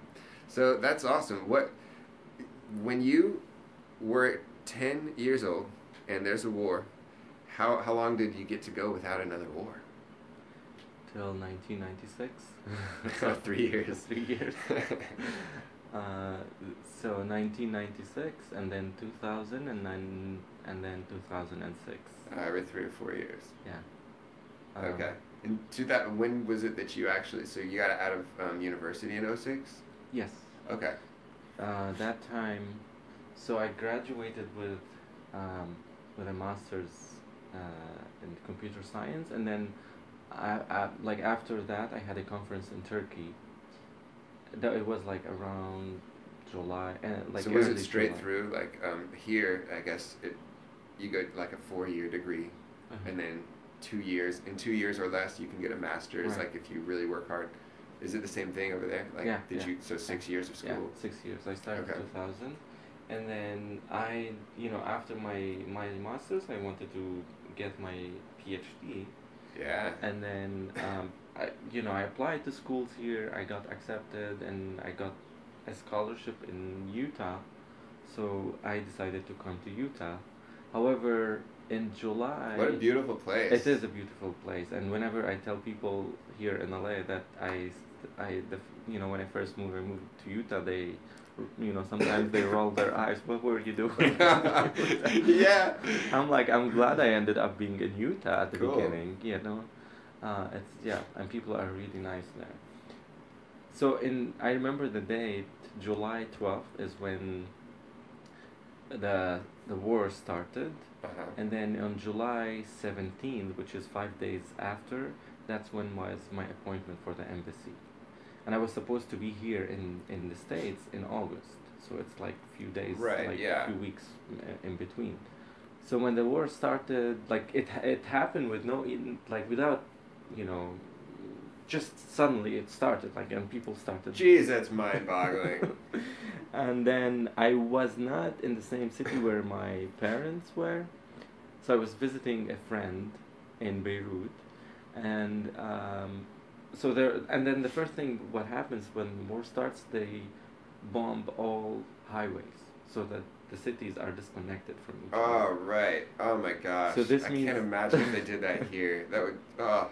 So that's awesome. What when you were ten years old and there's a war, how how long did you get to go without another war? Till 1996. Three years. Three years. Uh, so 1996, and then 2000, and then and then 2006. Uh, every three or four years. Yeah. Um, Okay. In two thousand, when was it that you actually? So you got out of um, university in 06? Yes. Okay. Uh, that time, so I graduated with um, with a master's uh, in computer science, and then I, I, like after that, I had a conference in Turkey. That it was like around July, and like so was it straight July. through? Like um, here, I guess it. You go like a four-year degree, Uh-huh. and then two years. In two years or less, you can get a master's. Right. Like if you really work hard. Is it the same thing over there? Like, Yeah, did yeah. you so six years of school? Yeah, six years. I started Okay. 2000, and then I, you know, after my my masters, I wanted to get my PhD, Yeah. and then, um, I, you know, I applied to schools here. I got accepted, and I got a scholarship in Utah, so I decided to come to Utah. However, in July, What a beautiful place. it is a beautiful place, and whenever I tell people here in LA that I, I, the, you know, when I first moved, I moved to Utah, they, you know, sometimes they roll their eyes. What were you doing? yeah. I'm like, I'm glad I ended up being in Utah at the Cool. beginning. You know, uh, it's yeah, and people are really nice there. So in, I remember the date, July twelfth is when the the war started. Uh-huh. And then on July 17th, which is five days after, that's when was my appointment for the embassy. And I was supposed to be here in, in the States in August. So it's like a few days, Right, like yeah. a few weeks uh, in between. So when the war started, like it, it happened with no, in- like without, you know, just suddenly it started, like, and people started Jeez, that's mind-boggling. and then I was not in the same city where my parents were, so I was visiting a friend in Beirut, and um, so there. And then the first thing what happens when war starts, they bomb all highways so that the cities are disconnected from each other. oh right. Oh my gosh. So this I means- can't imagine if they did that here. That would. Oh,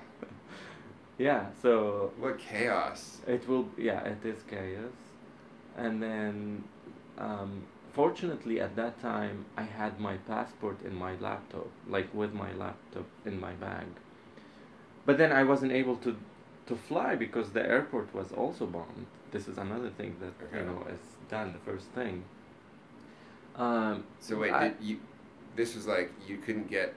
Yeah, so what chaos. It will, yeah, it is chaos. And then, um, fortunately, at that time, I had my passport in my laptop, like with my laptop in my bag. But then I wasn't able to, to fly because the airport was also bombed. This is another thing that Okay. you know is done. The first thing. Um, So wait, I- did you? This was like you couldn't get,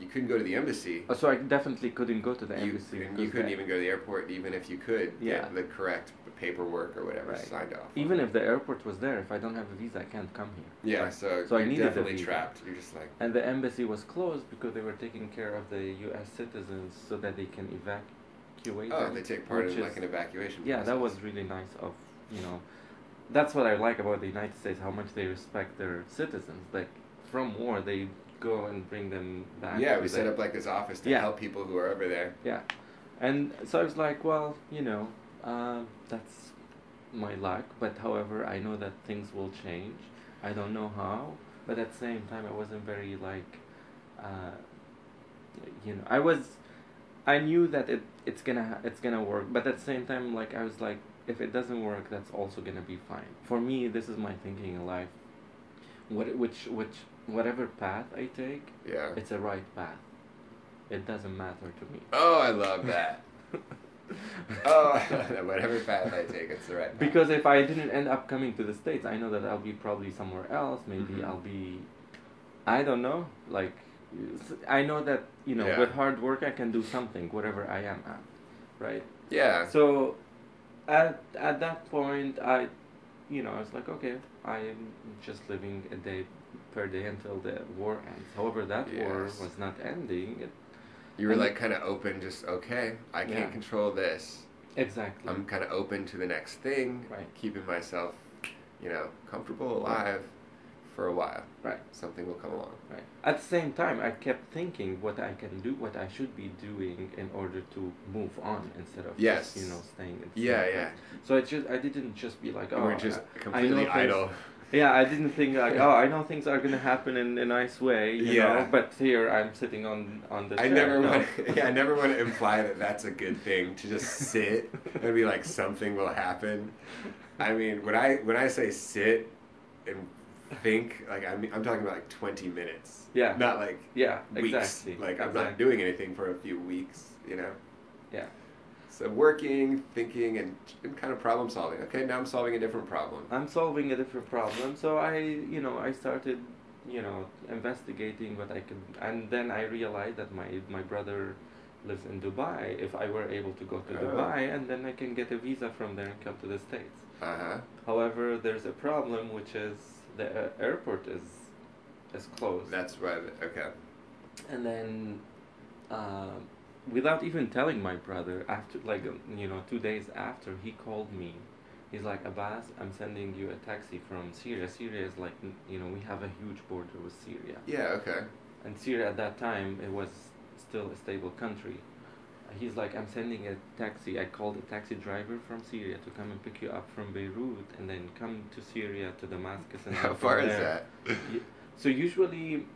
you couldn't go to the embassy. uh, so I definitely couldn't go to the you, embassy. you couldn't even go to the airport, even if you could Yeah. get the correct paperwork or whatever Right. signed off. Even if the airport was there, if I don't have a visa, I can't come here. Yeah, so, So I needed definitely visa. trapped. You're just like, And the embassy was closed because they were taking care of the U.S. citizens so that they can evacuate. oh, them, they take part in like an evacuation. Yeah, that was really nice of you know. That's what I like about the United States, how much they respect their citizens. Like from war, they go and bring them back. Yeah, we set up like this office to Yeah. help people who are over there. Yeah, and so I was like, well, you know, um, that's my luck. But however, I know that things will change. I don't know how, but at the same time, I wasn't very like, uh, you know, I was, I knew that it it's gonna it's gonna work. But at the same time, like I was like, if it doesn't work, that's also gonna be fine. For me, this is my thinking in life. What which which whatever path I take, Yeah. it's a right path It doesn't matter to me. Oh, I love that. oh, whatever path I take, it's the right path. Because if I didn't end up coming to the States, I know that I'll be probably somewhere else. Maybe Mhm. I'll be, I don't know. Like, I know that, you know, Yeah. with hard work, I can do something, whatever I am at. Right? yeah. So, at, at that point, I, you know, I was like, okay, I'm just living a day per day until the war ends. However, that war was not ending. It, You were like kind of open, just okay. I can't Yeah. control this. exactly. I'm kind of open to the next thing. Right. Keeping myself, you know, comfortable, alive, for a while. right. Something will come along. Right. At the same time, I kept thinking what I can do, what I should be doing in order to move on instead of Yes. just, you know, staying in the Yeah, yeah. So I just, I didn't just be like, oh, weren't just I- completely things- idle. Yeah, I didn't think like, oh, I know things are gonna happen in a nice way, you Yeah. know, but here I'm sitting on on the. I chair. never no. want. Yeah, I never want to imply that that's a good thing to just sit and be like something will happen. I mean, when I when I say sit and think, like I mean, I'm talking about like 20 minutes. Yeah. Not like Yeah, weeks. exactly. Like I'm exactly. not doing anything for a few weeks. You know. Yeah. So working, thinking, and, and kind of problem solving. Okay, now I'm solving a different problem. I'm solving a different problem. So I, you know, I started, you know, investigating what I could, and then I realized that my my brother lives in Dubai. If I were able to go to Oh. Dubai, and then I can get a visa from there and come to the states. Uh huh. However, there's a problem, which is the uh, airport is is closed. That's right. Okay. and then uh, without even telling my brother after like um, you know two days after he called me he's like abbas i'm sending you a taxi from syria syria is like you know we have a huge border with syria Yeah. Okay. and syria at that time it was still a stable country he's like i'm sending a taxi i called a taxi driver from syria to come and pick you up from beirut and then come to syria to damascus and How far is there- that? So usually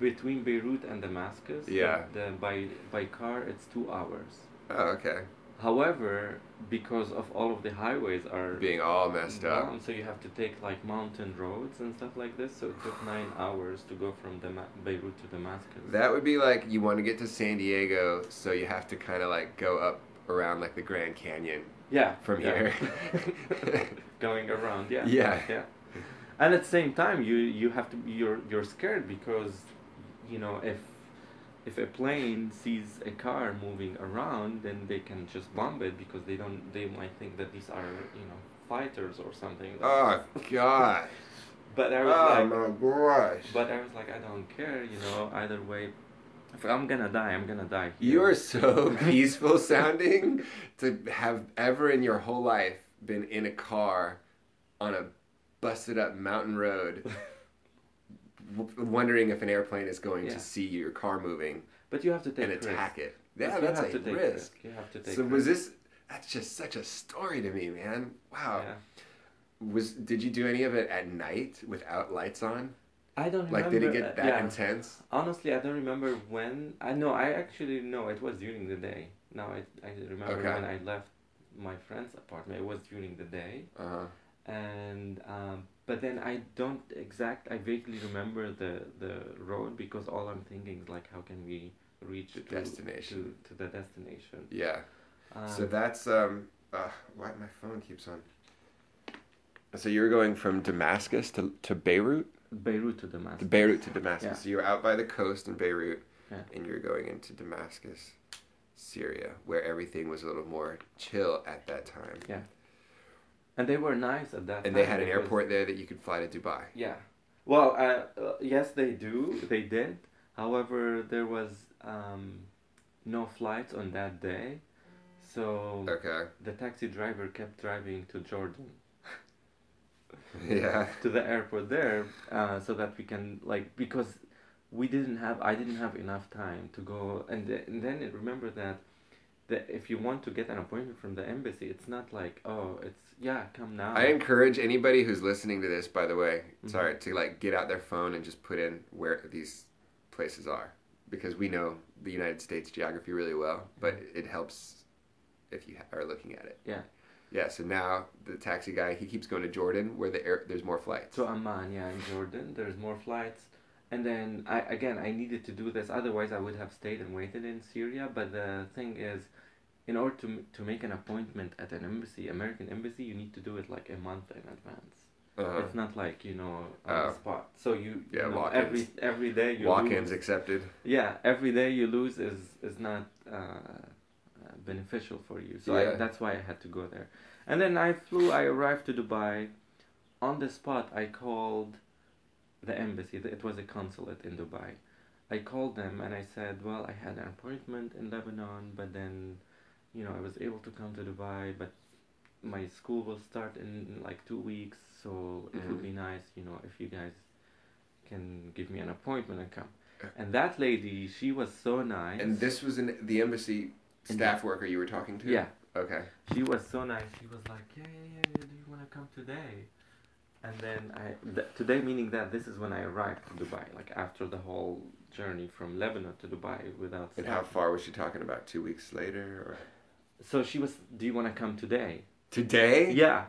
between Beirut and Damascus, Yeah. the, by by car it's two hours. Oh, okay. However, because of all of the highways are Being all messed up. so you have to take like mountain roads and stuff like this. So it took nine hours to go from Dama- Beirut to Damascus. That would be like you want to get to San Diego, so you have to kind of like go up around like the Grand Canyon. yeah, from yeah. here. going around, yeah, Yeah. yeah. And at the same time, you you have to you're you're scared because, you know, if if a plane sees a car moving around, then they can just bomb it because they don't they might think that these are you know fighters or something. Oh God! But I was Oh like, my gosh! but I was like, I don't care, you know. Either way, if I'm gonna die, I'm gonna die. Here. You are so peaceful sounding to have ever in your whole life been in a car on a busted up mountain road, w- wondering if an airplane is going Yeah. to see your car moving But you have to take and risk. attack it. Yeah, that's have a to take risk. You have to take. So was this? That's just such a story to me, man. Wow. Yeah. Was did you do any of it at night without lights on? I don't Like, remember. did it uh, get that yeah. intense? Honestly, I don't remember when. I know. I actually know it was during the day. Now I I remember Okay. when I left my friend's apartment. It was during the day, Uh huh. And um, but then I don't exact. I vaguely remember the the road because all I'm thinking is like, how can we reach The to, destination. to to the destination? Yeah. Um, So that's um. Uh, why my phone keeps on. So you're going from Damascus to to Beirut, Beirut to Damascus. to Beirut to Damascus. Yeah. So you're out by the coast in Beirut, Yeah. and you're going into Damascus, Syria, where everything was a little more chill at that time. Yeah. And they were nice at that time. And they had an was- airport there that you could fly to Dubai. Yeah. Well, uh, uh, yes, they do. They did. However, there was um, no flights on that day, so Okay. the taxi driver kept driving to Jordan Yeah. to the airport there, uh, so that we can like because we didn't have I didn't have enough time to go and, and then remember that. That if you want to get an appointment from the embassy, it's not like oh, it's yeah, come now. I encourage anybody who's listening to this, by the way, Mm-hmm. sorry, to like get out their phone and just put in where these places are, because we know the United States geography really well, but it helps if you ha- are looking at it. Yeah. Yeah. So now the taxi guy he keeps going to Jordan, where the air there's more flights. To Amman, yeah, in Jordan. There's more flights. and then I again I needed to do this. Otherwise, I would have stayed and waited in Syria. But the thing is, in order to to make an appointment at an embassy, American embassy, you need to do it like a month in advance. Uh, It's not like you know on Oh. the spot. So you, you Yeah, know, walk-ins. every every day you walk-ins lose. accepted. Yeah, every day you lose is is not uh, uh, beneficial for you. So Yeah. I, that's why I had to go there. And then I flew. I arrived to Dubai. On the spot, I called the embassy. It was a consulate in Dubai. I called them and I said, "Well, I had an appointment in Lebanon, but then, you know, I was able to come to Dubai, but my school will start in like two weeks, so it would Mhm. be nice, you know, if you guys can give me an appointment and come." And that lady, she was so nice. And this was in the embassy staff worker you were talking to. yeah, Okay. she was so nice. She was like, "Yeah, yeah, yeah. yeah, Do you want to come today?" And then I th- today meaning that this is when I arrived to Dubai, like after the whole journey from Lebanon to Dubai without. And how far was she talking about? Two weeks later or So she was, "Do you want to come today?" today? Yeah,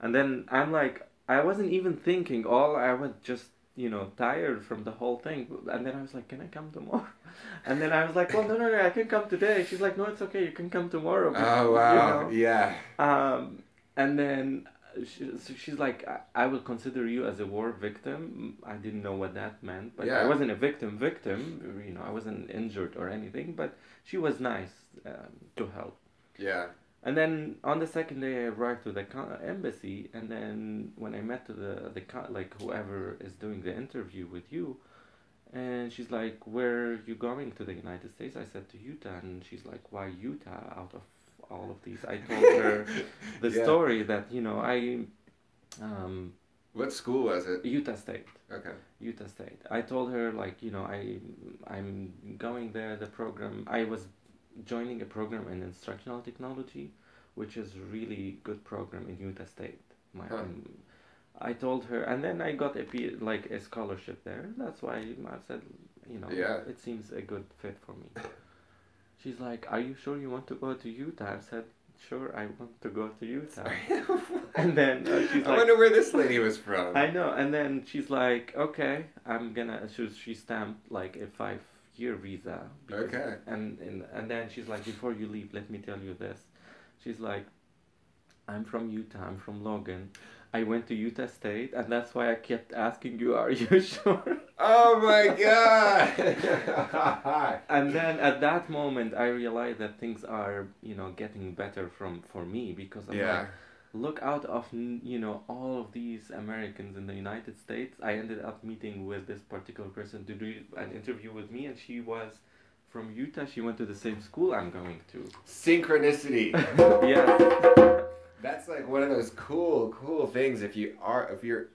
and then I'm like, I wasn't even thinking. All I was just, you know, tired from the whole thing. And then I was like, "Can I come tomorrow?" And then I was like, "Well, no, no, no, I can come today." She's like, "No, it's okay. You can come tomorrow." Oh you wow. know? Yeah. Um, and then she, so she's like, I, I will consider you as a war victim. I didn't know what that meant, but Yeah. I wasn't a victim. Victim, you know, I wasn't injured or anything. But she was nice um, to help. Yeah. And then on the second day, I arrived to the embassy, and then when I met to the the like whoever is doing the interview with you, and she's like, "Where are you going to the United States?" I said to Utah, and she's like, "Why Utah out of all of these?" I told her the Yeah. story that you know I, um, What school was it? Utah State. Okay. Utah State. I told her like you know I I'm going there. The program I was joining a program in instructional technology, which is really good program in Utah State. My Huh. um, I told her, and then I got a P, like a scholarship there. That's why I said you know Yeah. it seems a good fit for me. She's like, "Are you sure you want to go to Utah?" I said, "Sure, I want to go to Utah." and then uh, she's I like, wonder where this lady was from. I know, and then she's like, "Okay, I'm gonna." She she stamped like a five year visa. Okay. And and and then she's like, "Before you leave, let me tell you this." She's like, "I'm from Utah. I'm from Logan. I went to Utah State, and that's why I kept asking you, are you sure?" Oh my god. and then at that moment, I realized that things are, you know, getting better from for me because I'm yeah. like, look out of you know all of these Americans in the United States. I ended up meeting with this particular person to do an interview with me, and she was from Utah. She went to the same school I'm going to. Synchronicity. yeah, That's like one of those cool, cool things. If you are, if you're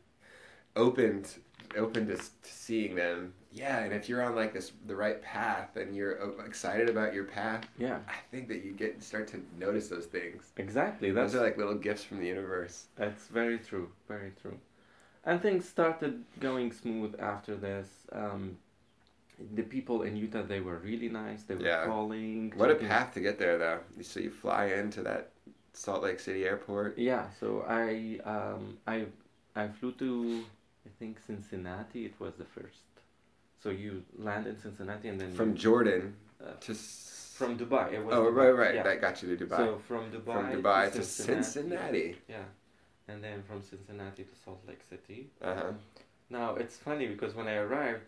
open, to, open to, to seeing them, yeah. And if you're on like this the right path and you're uh, excited about your path, yeah, I think that you get start to notice those things. exactly. That's Those are like little gifts from the universe. that's very true, very true. And things started going smooth after this. Um, the people in Utah, they were really nice. They were Yeah. calling. What a path to get there, though. So you fly into that Salt Lake City airport. Yeah, so I um I I flew to I think Cincinnati. It was the first. So you land in Cincinnati and then From you, Jordan uh, to. s- from Dubai. It was Oh, Dubai, right, right. Yeah. That got you to Dubai. So from Dubai From Dubai to Cincinnati. Yeah, and then from Cincinnati to Salt Lake City. Uh huh. Now it's funny because when I arrived,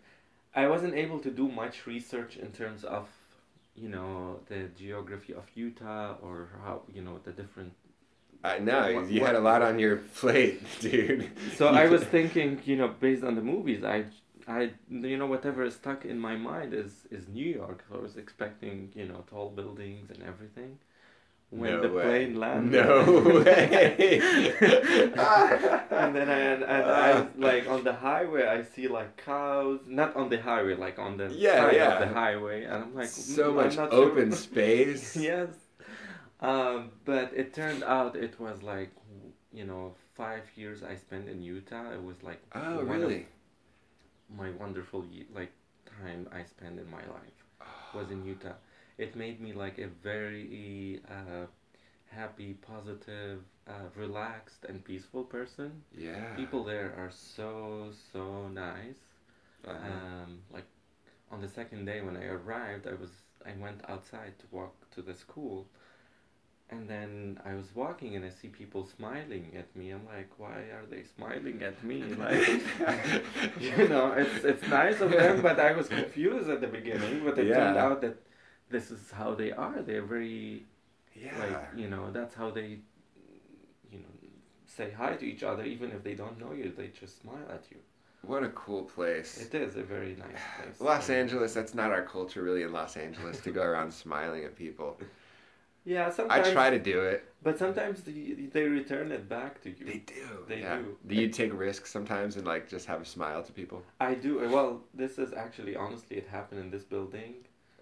I wasn't able to do much research in terms of, you know, the geography of Utah or how you know the different I know. What- you had a lot on your plate, dude. So I was thinking, you know, based on the movies, I, I, you know, whatever is stuck in my mind is is New York. So I was expecting, you know, tall buildings and everything. When No the way. plane landed, No way. and then I, and I, like on the highway, I see like cows, not on the highway, like on the Yeah, side yeah. of the highway, and I'm like, so "Mm, much open sure." space. yes. Um, but it turned out it was like, you know, five years I spent in Utah. It was like Oh, really? My wonderful like time I spent in my life was in Utah. It made me like a very uh, happy, positive, uh, relaxed, and peaceful person. Yeah. People there are so so nice. Uh-huh. Um, like on the second day when I arrived, I was I went outside to walk to the school, and then I was walking and I see people smiling at me. I'm like, why are they smiling at me? Like, you know, it's it's nice of them, but I was confused at the beginning. But it turned out that this is how they are. They're very yeah. like you know that's how they you know say hi to each other even if they don't know you. They just smile at you. what a cool place. It is a very nice place. Los Angeles, that's not our culture really in Los Angeles to go around smiling at people. Yeah, I try to do it. But sometimes they, they return it back to you. They do. They yeah. do. Do you take risks sometimes and like just have a smile to people? I do. Well, this is actually honestly it happened in this building,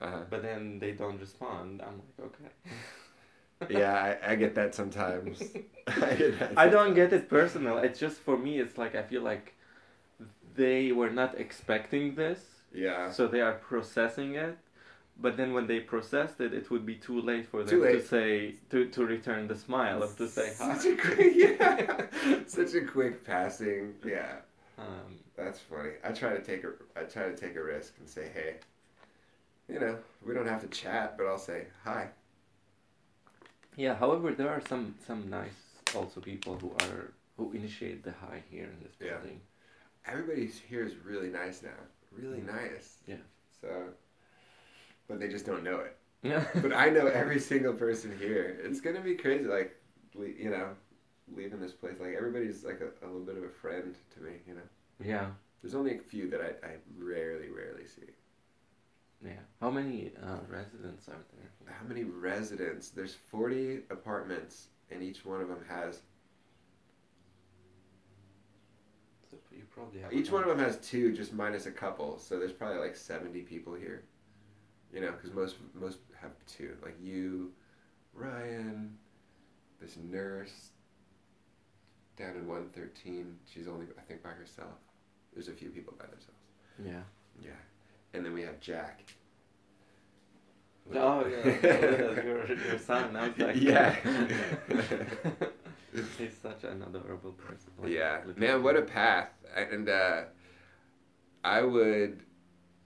Uh-huh. but then they don't respond. I'm like, okay. Yeah, I, I get that sometimes. I, get that I don't get it personal. It's just for me. It's like I feel like they were not expecting this, Yeah. so they are processing it. But then when they processed it, it would be too late for them Too to say to, to return the smile of to say hi. Such a quick, yeah. Such a quick passing. Yeah. Um, That's funny. I try to take a I try to take a risk and say, hey, you know, we don't have to chat, but I'll say hi. Yeah, however, there are some some nice also people who are who initiate the hi here in this Yeah. building. Everybody here is really nice now. Really nice. Yeah. So, but they just don't know it. Yeah. But I know every single person here. It's gonna be crazy. Like, you know, leaving this place. Like everybody's like a, a little bit of a friend to me. You know, yeah, there's only a few that I, I rarely, rarely see. yeah. How many uh, residents are there? How many residents? There's 40 apartments, and each one of them has. So you probably have. Each one of them has two, just minus a couple. So there's probably like 70 people here. You know, because most most have two. Like you, Ryan, this nurse down in 113. She's only, I think, by herself. There's a few people by themselves. Yeah. Yeah. And then we have Jack. Oh yeah, your your son. I was like, Yeah. He's such an adorable person. like, yeah, little- man, what a path. And uh, I would,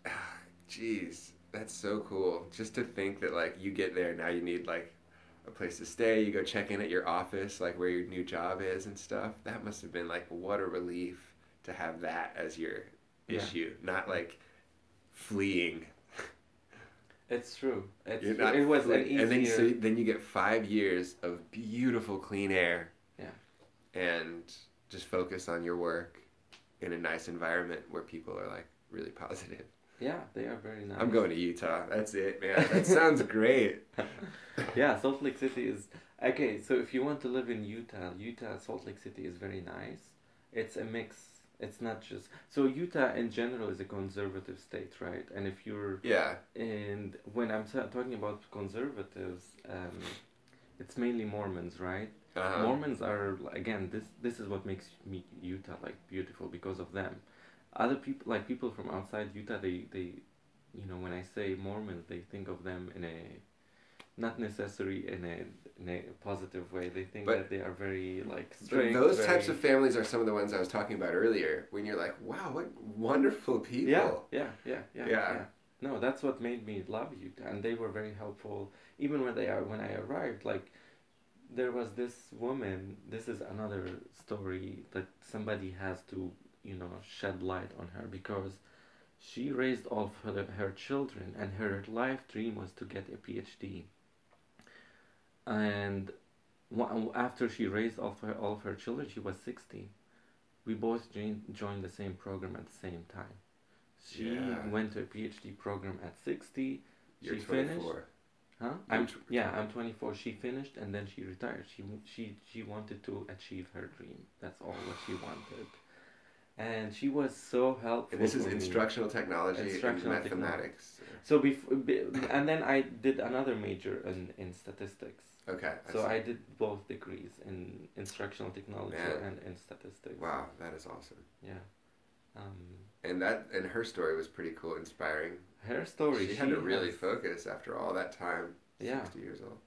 jeez, that's so cool. Just to think that like you get there now, you need like a place to stay. You go check in at your office, like where your new job is and stuff. That must have been like what a relief to have that as your Yeah. issue, not like fleeing. It's true. It's You're true. not it was an easier. and then so then you get five years of beautiful clean air. Yeah. And just focus on your work in a nice environment where people are like really positive. Yeah, they are very nice. I'm going to Utah. That's it, man. That sounds great. yeah, Salt Lake City is okay. So if you want to live in Utah, Utah, Salt Lake City is very nice. It's a mix. It's not just so Utah in general is a conservative state, right? And if you're Yeah. and when I'm ta- talking about conservatives, um, it's mainly Mormons, right? Uh-huh. Mormons are again this this is what makes me Utah like beautiful because of them. Other people like people from outside Utah they they you know when I say Mormons they think of them in a not necessary in a in a positive way. They think But- that they are very like But strict. those very, types of families are some of the ones I was talking about earlier. When you're like, wow, what wonderful people. yeah, yeah, yeah, yeah, Yeah. yeah. No, that's what made me love Utah, and they were very helpful. Even when they are when I arrived, like there was this woman. This is another story that somebody has to you know shed light on her because she raised all of her, her children, and her life dream was to get a PhD. And after she raised all of her all of her children, she was sixty. We both joined joined the same program at the same time. She Yeah. went to a PhD program at 60. You're she 24. finished. Huh? I'm yeah, I'm 24. She finished and then she retired. She she she wanted to achieve her dream. That's all what she wanted. And she was so helpful. And this is for me. instructional technology Instructional and technology. mathematics. So before, and then I did another major in in statistics. Okay. So see. I did both degrees in instructional technology Man. and in statistics. Wow, that is awesome. Yeah. Um, And that and her story was pretty cool, inspiring. her story. she, had to really has- focus after all that time. Yeah. Sixty years old.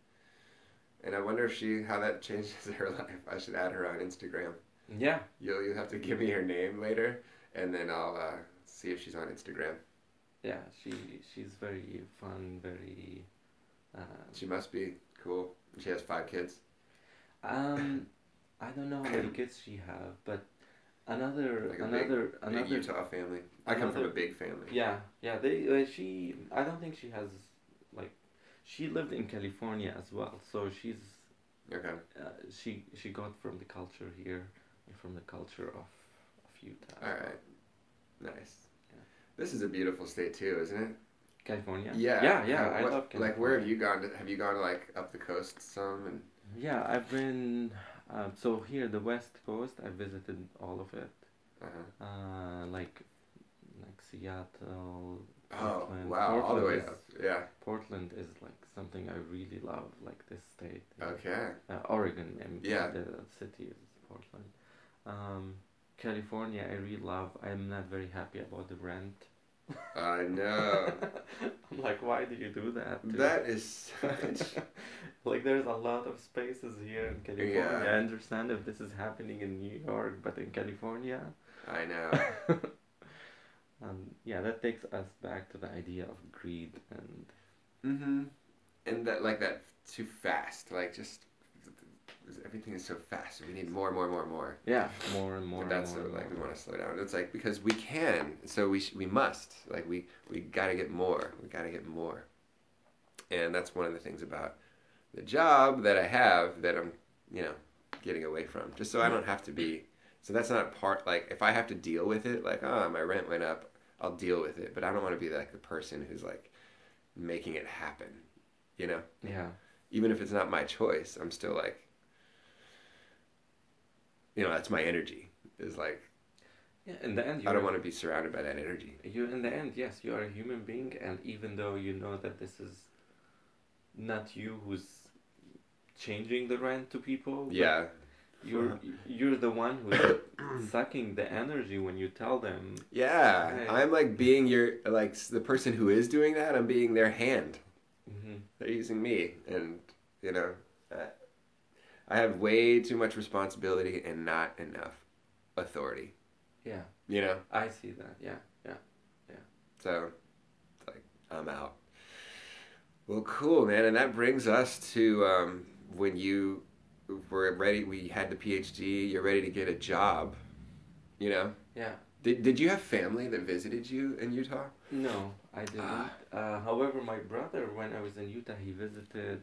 And I wonder if she how that changes her life. I should add her on Instagram. Yeah. You'll you'll have to give me her name later, and then I'll uh, see if she's on Instagram. Yeah, she she's very fun, very. Uh, She must be cool. She has five kids. um, I don't know how many kids she have, but another Like another Big another. Utah family. I come from a big family. Yeah, yeah. They uh, she. I don't think she has like. She lived in California as well, so she's Okay. uh, she she got from the culture here from the culture of of Utah. All Nice. Yeah. This is a beautiful state too, isn't it? California. Yeah. yeah, yeah. How- I love California. Like, where have you gone? To, have you gone like up the coast some? And Yeah, I've been. Um, so here, the West Coast, I visited all of it. uh-huh. Uh, like, like Seattle. oh Portland. wow, all the way Portland up. Yeah. Portland is like something I really love, like this state. Okay. Uh, Oregon, and Yeah. the city is Portland. Um, California, I really love. I'm not very happy about the rent. I know. I'm like, why do you do that? that is such. like there's a lot of spaces here in California. Yeah. I understand if this is happening in New York, but in California, I know. um, yeah, that takes us back to the idea of greed and Mm-hmm. And that like that too fast. Like just everything is so fast. We need more, more, more, more. yeah, more and more. But that's and more, so, and like we want to slow down. It's like because we can, so we sh- we must. Like we we got to get more. We got to get more. And that's one of the things about the job that I have that I'm, you know, getting away from. Just so I don't have to be. So that's not part. Like if I have to deal with it, like oh my rent went up, I'll deal with it. But I don't want to be like the person who's like making it happen. You know, Yeah, even if it's not my choice, I'm still like. You know, that's my energy. Is like yeah. In the end, you I don't want to be surrounded by that energy. You in the end, yes, you are a human being, and even though you know that this is not you who's changing the rent to people, Yeah, you're you're the one who's sucking the energy when you tell them. yeah. Right. I'm like being your like the person who is doing that. I'm being their hand. hmm They're using me, and you know, I, have way too much responsibility and not enough authority. Yeah, You know, I see that. Yeah, yeah. Yeah. So it's like I'm out. Well, cool, man, and that brings us to um, when you were ready. We had the PhD. You're ready to get a job. You know. Yeah. Did, did you have family that visited you in Utah? No, I didn't. Ah. Uh, however, my brother, when I was in Utah, he visited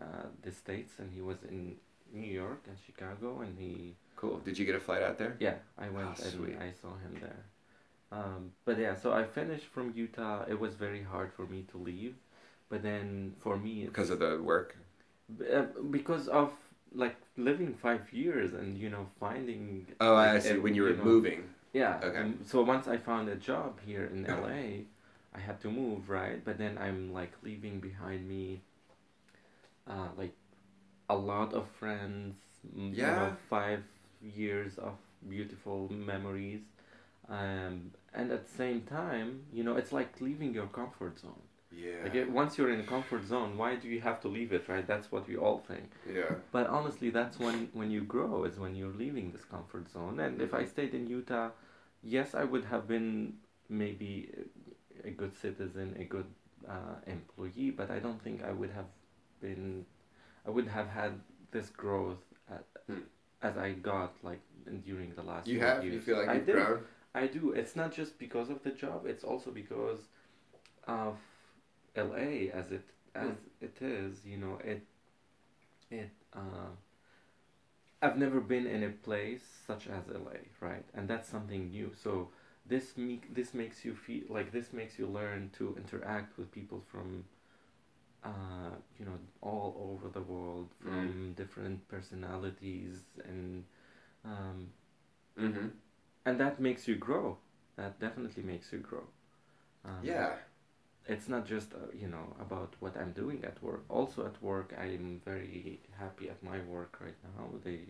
uh, the states, and he was in New York and Chicago, and he Cool. Did you get a flight out there? Yeah, I went Ah, and sweet. I saw him there. Um, but yeah, so I finished from Utah. It was very hard for me to leave, but then for me, it's, Because of the work? uh, because of like living five years and you know finding. Oh, I like, see. ev- When you were know, moving. Yeah. Okay. so once I found a job here in LA, I had to move, right? But then I'm like leaving behind me, uh, like a lot of friends. m- You know, five years of beautiful memories, um, and at the same time, you know, it's like leaving your comfort zone. Yeah. Like it, once you're in a comfort zone, why do you have to leave it, right? That's what we all think. Yeah. But honestly, that's when when you grow is when you're leaving this comfort zone. And if I stayed in Utah, yes, I would have been maybe a a good citizen, a good uh, employee. But I don't think I would have been, I wouldn't have had this growth at, Hmm. as I got like in- during the last. You few have? Years. You feel like I you've did. grown? I do. It's not just because of the job. It's also because of LA as it as it is. You know, it it. Uh, I've never been in a place such as LA, right? And that's something new. So this make this makes you feel like this makes you learn to interact with people from. Uh, you know, all over the world, from different personalities, and um, Mm-hmm. and that makes you grow that definitely makes you grow um, Yeah. it's not just uh, you know about what i'm doing at work also at work i'm very happy at my work right now they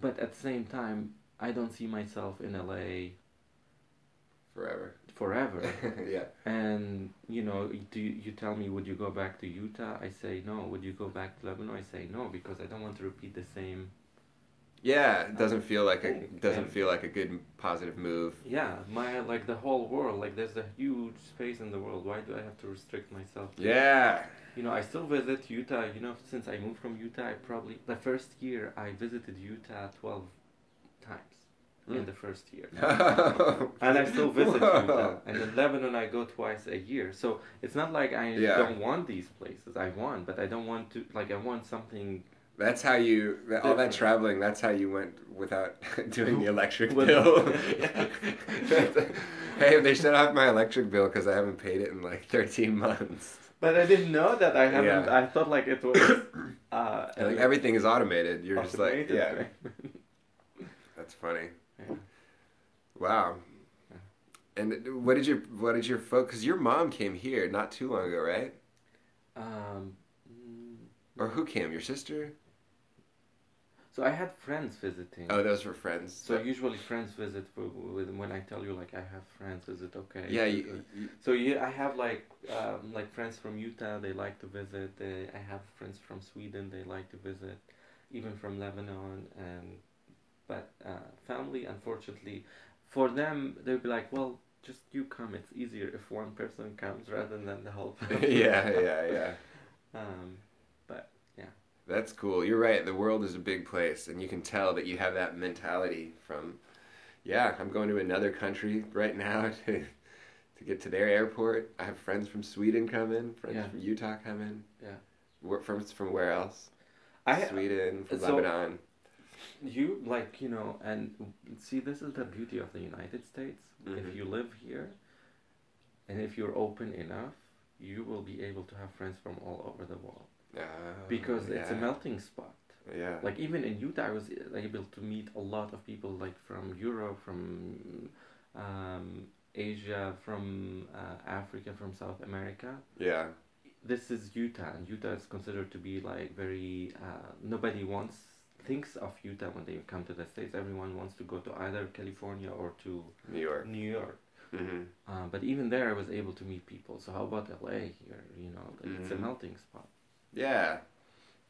but at the same time i don't see myself in la Forever. Forever yeah. and you know do you, you tell me would you go back to utah i say no would you go back to lebanon i say no because i don't want to repeat the same Yeah, it doesn't feel like a doesn't And- feel like a good positive move. Yeah, my like the whole world. Like there's a huge space in the world. Why do I have to restrict myself? to- Yeah. You know, I still visit Utah. You know, since I moved from Utah, I probably the first year I visited Utah twelve times in Hmm. the first year. and I still visit Utah. And in Lebanon, I go twice a year. So it's not like I Yeah. don't want these places. I want, but I don't want to. Like I want something. That's how you that- all that traveling. That's how you went without doing the electric bill. Hey, they shut off my electric bill because I haven't paid it in like thirteen months. But I didn't know that. I haven't. Yeah. I thought like it was. Uh, like everything is automated. You're just like, yeah, that's funny. Yeah. Wow. And what did your what did your folks? Because your mom came here not too long ago, right? Um, Or who came? Your sister? so I had friends visiting. Oh, those were friends. So usually friends visit when I tell you like I have friends. Is it okay? yeah, you, you, So yeah, I have like um, like friends from Utah. They like to visit. They, I have friends from Sweden. They like to visit, even from Lebanon. And but uh, family, unfortunately, for them they'll be like, well, just you come. It's easier if one person comes rather than the whole family. yeah, yeah, yeah. Um, but yeah. That's cool. You're right. The world is a big place, and you can tell that you have that mentality from, yeah, I'm going to another country right now to to get to their airport. I have friends from Sweden coming, friends Yeah. from Utah coming. Yeah. Where, from from where else? I Sweden, from so- Lebanon. You like you know and see this is the beauty of the united states Mhm. if you live here and if you're open enough you will be able to have friends from all over the world Oh, because it's a melting spot Yeah. like even in utah i was able to meet a lot of people like from europe from um, asia from uh, africa from south america yeah. this is Utah, and Utah is considered to be like very. Uh, nobody wants thinks of Utah when they come to the states. Everyone wants to go to either California or to New York. New York. hmm Uh, but even there, I was able to meet people. So how about LA here? You know, like, it's a Mhm. melting spot. Yeah.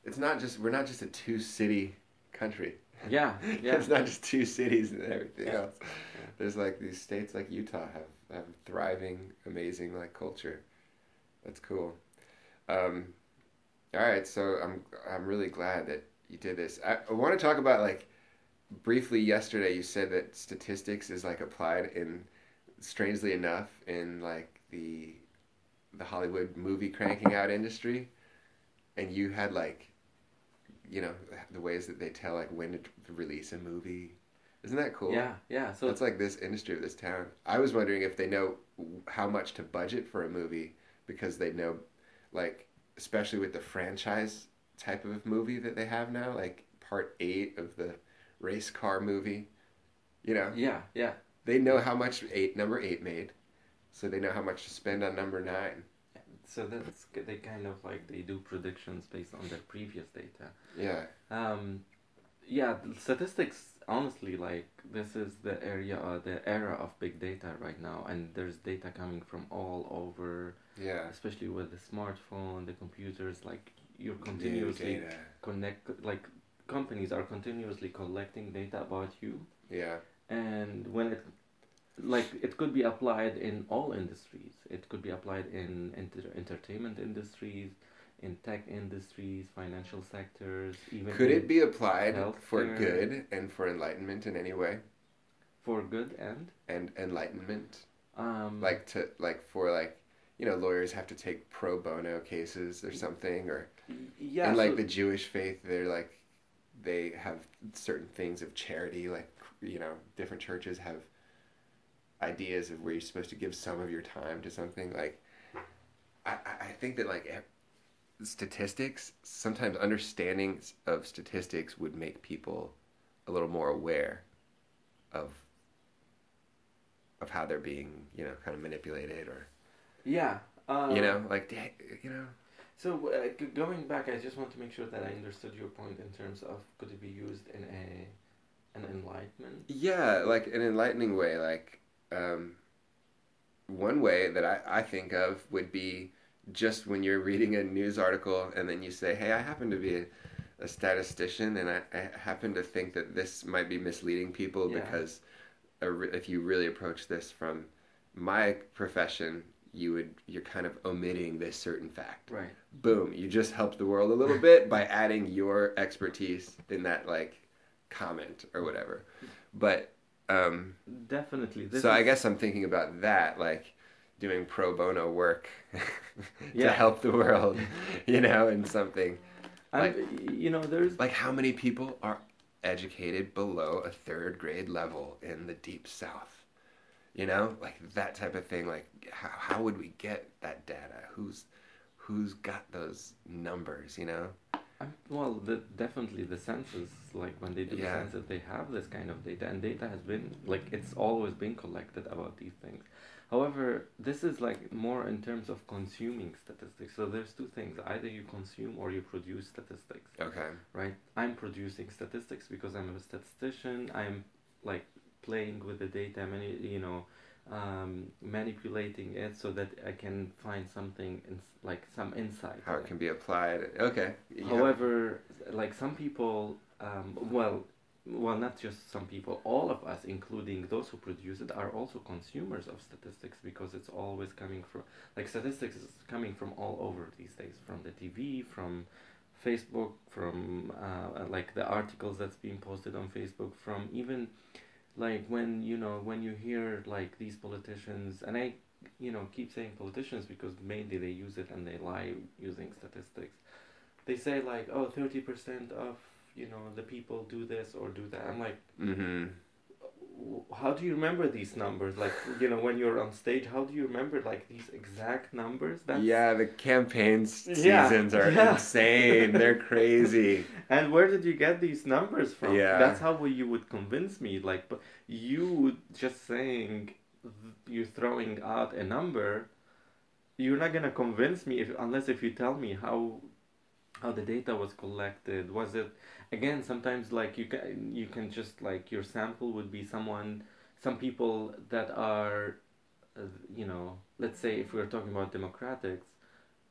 It's not just we're not just a two city country. Yeah, yeah. it's not just two cities and everything Yeah. else. There's like these states like Utah have have thriving, amazing like culture. That's cool. Um, all right, so I'm I'm really glad that you did this. I, I want to talk about like briefly yesterday. You said that statistics is like applied in strangely enough in like the the Hollywood movie cranking out industry, and you had like you know the ways that they tell like when to release a movie. Isn't that cool? Yeah, yeah. So it's like this industry of this town. I was wondering if they know how much to budget for a movie because they know, like, especially with the franchise type of movie that they have now, like part eight of the race car movie. You know, yeah, yeah. they know how much eight number eight made, so they know how much to spend on number nine. So that's they kind of like they do predictions based on their previous data. Yeah, Um, yeah, statistics. Honestly, like this is the area, uh, the era of big data right now, and there's data coming from all over, yeah. especially with the smartphone, the computers. Like you're continuously data. connect, like companies are continuously collecting data about you, Yeah, and when it, like it could be applied in all industries. It could be applied in enter- entertainment industries. In tech industries, financial sectors, even could it be applied for good and for enlightenment in any way? for good and And enlightenment. um like to like for like you know lawyers have to take pro bono cases or something or yeah and like so- the jewish faith they're like they have certain things of charity like you know different churches have ideas of where you're supposed to give some of your time to something like i I- think that like e- statistics sometimes understanding s- of statistics would make people a little more aware of of how they're being you know kind of manipulated or yeah uh, you know like you know so uh, g- going back i just want to make sure that i understood your point in terms of could it be used in a an enlightenment yeah like an enlightening way like um one way that i i think of would be just when you're reading a news article and then you say hey i happen to be a, a statistician, and I, I happen to think that this might be misleading people Yeah. because re- if you really approach this from my profession, you would you're kind of omitting this certain fact. Right. Boom! You just helped the world a little bit by adding your expertise in that like comment or whatever. But um, Definitely. This so I guess I'm thinking about that, like doing pro bono work to help the world, you know, and something I'm, you know, there's like how many people are educated below a third grade level in the deep south? You know, like that type of thing. Like how how would we get that data? Who's who's got those numbers? You know? Well, the, definitely the census, like when they do Yeah. the census, they have this kind of data, and data has been like it's always been collected about these things. However, this is like more in terms of consuming statistics. So there's two things: either you consume or you produce statistics, Okay. right? I'm producing statistics because I'm a statistician. I'm like playing with the data, many you know, um, manipulating it so that I can find something in, like some insight. How it can be applied? Okay. Yeah. However, like some people, um, well, well, not just some people, all of us, including those who produce it, are also consumers of statistics because it's always coming from, like, statistics is coming from all over these days, from the TV, from Facebook, from uh, like the articles that's being posted on Facebook, from even like when you know when you hear like these politicians, and I, you know, keep saying politicians because mainly they use it and they lie using statistics they say like oh 30% of you know the people do this or do that i'm like Mm-hmm. How do you remember these numbers like you know when you're on stage how do you remember like these exact numbers That's, Yeah, the campaign Yeah, seasons are yeah. insane. They're crazy. and where did you get these numbers from Yeah. that's how you would convince me like but you just saying th- you throwing out a number you're not gonna convince me if unless if you tell me how how the data was collected was it again sometimes like you can you can just like your sample would be someone some people that are uh, you know let's say if we're talking about democrats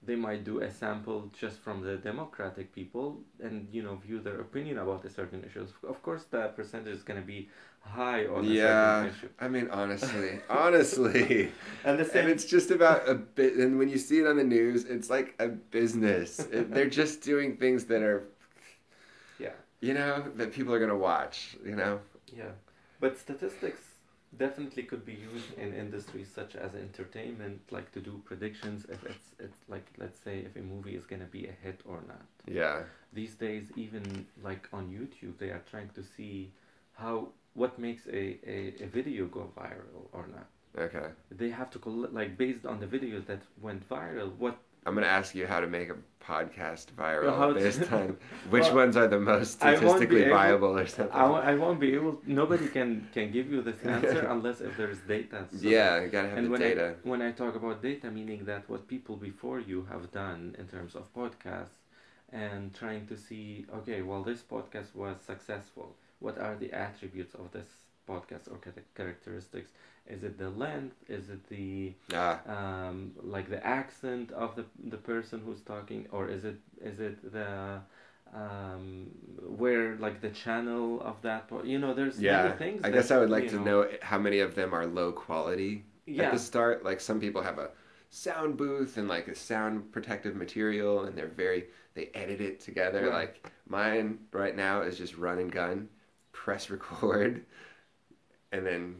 they might do a sample just from the democratic people and you know view their opinion about a certain issue of course the percentage is going to be high on a Yeah, certain issue I mean, honestly, honestly, and the and same it's just about a bit. And when you see it on the news, it's like a business. It, they're just doing things that are, you know, that people are gonna watch. You know. Yeah, but statistics definitely could be used in industries such as entertainment, like to do predictions if it's it's like let's say if a movie is gonna be a hit or not. Yeah. These days, even like on YouTube, they are trying to see how what makes a, a, a video go viral or not. Okay. They have to collect like based on the videos that went viral. What I'm gonna ask you how to make a podcast viral to- on which Well, ones are the most I won't statistically able- viable or something. I won't be able. Nobody can can give you this answer unless if there's data. So yeah, you gotta have the when data. I, when I talk about data, meaning that what people before you have done in terms of podcasts and trying to see, okay, well, this podcast was successful. What are the attributes of this podcast or characteristics? Is it the length? Is it the Ah, um, like the accent of the the person who's talking, or is it is it the um, where like the channel of that? Po- you know, there's yeah. things. I guess I would like to know how many of them are low quality Yeah. at the start. Like some people have a sound booth and like a sound protective material, and they're very they edit it together. Right. Like mine right now is just run and gun, press record, and then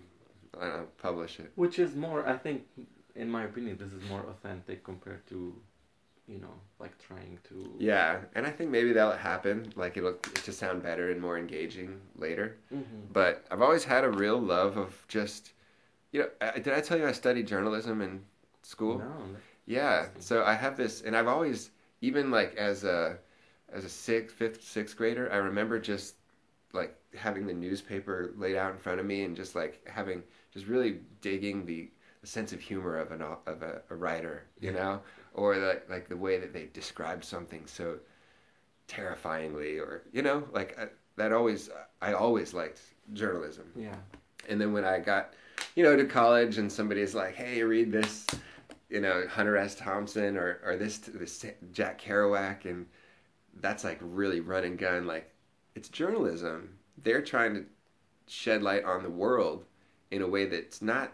I publish it. Which is more, I think, in my opinion, this is more authentic compared to, you know, like trying to. Yeah, and I think maybe that'll happen. Like it'll to sound better and more engaging later. Mm-hmm. But I've always had a real love of just, you know, I, did I tell you I studied journalism in school? No. Yeah. So I have this, and I've always, even like as a, as a sixth, fifth, sixth grader, I remember just like having the newspaper laid out in front of me and just like having, just really digging the, the sense of humor of an of a, a writer, you know, or like like the way that they described something so terrifyingly, or you know, like I, that always uh, I always liked journalism. Yeah. And then when I got, you know, to college and somebody's like, "Hey, read this," you know, Hunter S. Thompson or or this this Jack Kerouac, and that's like really run and gun. Like it's journalism. They're trying to shed light on the world in a way that's not.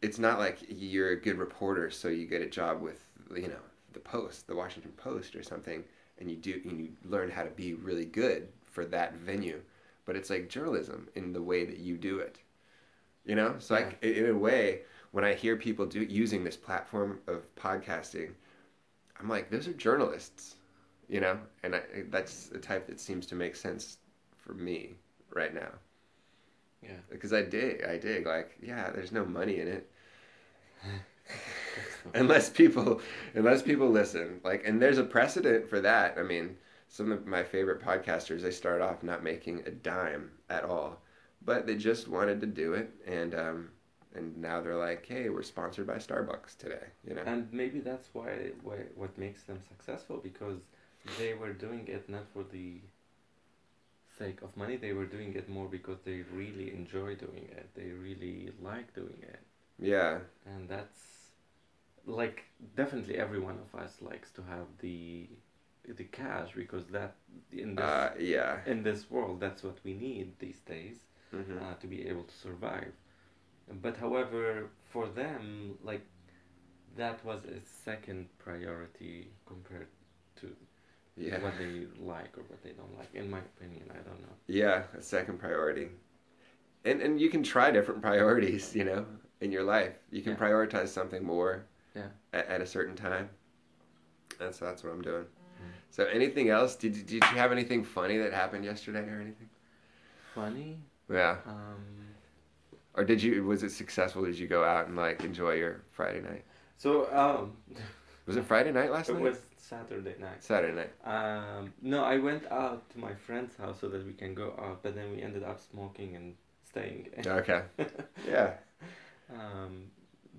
It's not like you're a good reporter, so you get a job with you know the Post, the Washington Post, or something, and you do and you learn how to be really good for that venue. But it's like journalism in the way that you do it. You know, so Yeah. like in a way, when I hear people do using this platform of podcasting, I'm like, those are journalists, you know, and I, that's the type that seems to make sense for me right now Yeah. because I dig, I dig. Like, yeah, there's no money in it unless people, unless people listen. Like, and there's a precedent for that. I mean, some of my favorite podcasters, they start off not making a dime at all, but they just wanted to do it, and um, and now they're like, hey, we're sponsored by Starbucks today, you know. And maybe that's why, why what makes them successful because they were doing it not for the sake of money. They were doing it more because they really enjoy doing it. They really like doing it, Yeah, and that's like definitely every one of us likes to have the the cash because that in this uh, yeah. in this world that's what we need these days hmm uh, to be able to survive. But however, for them, like that was a second priority compared to Yeah. what they like or what they don't like. In my opinion, I don't know. Yeah, a second priority. And and you can try different priorities, you know, in your life. You can Yeah. prioritize something more Yeah. at, at a certain time. That's that's what I'm doing. Mm. So anything else? Did you- did you have anything funny that happened yesterday or anything? Funny. Yeah. Um, Or did you was it successful? Did you go out and like enjoy your Friday night? so um, Was it Friday night last it night? was Saturday night. Saturday night. Um, no, I went out to my friend's house so that we can go out, but then we ended up smoking and staying. Okay. Yeah. um,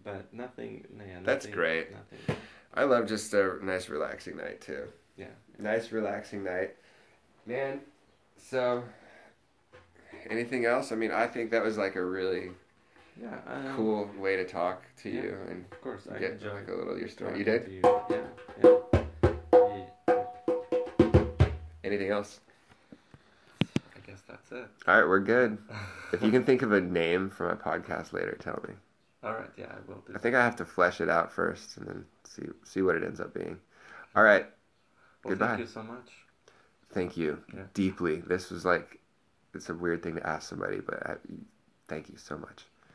but nothing. no, Yeah, That's great. Nothing. I love just a nice relaxing night too. Yeah. Nice relaxing night. Man, so anything else? I mean, I think that was like a really Yeah. Um, cool way to talk to yeah. you and Of course, I get enjoy like a little your story. You did? you. Yeah. Anything else? I guess that's it. All right, we're good. If you can think of a name for my podcast later, tell me. All right. Yeah, I will do. I think I have to flesh it out first and then see see what it ends up being. All right, Well, goodbye. Thank you so much. thank you Yeah. deeply. This was like it's a weird thing to ask somebody, but I, thank you so much.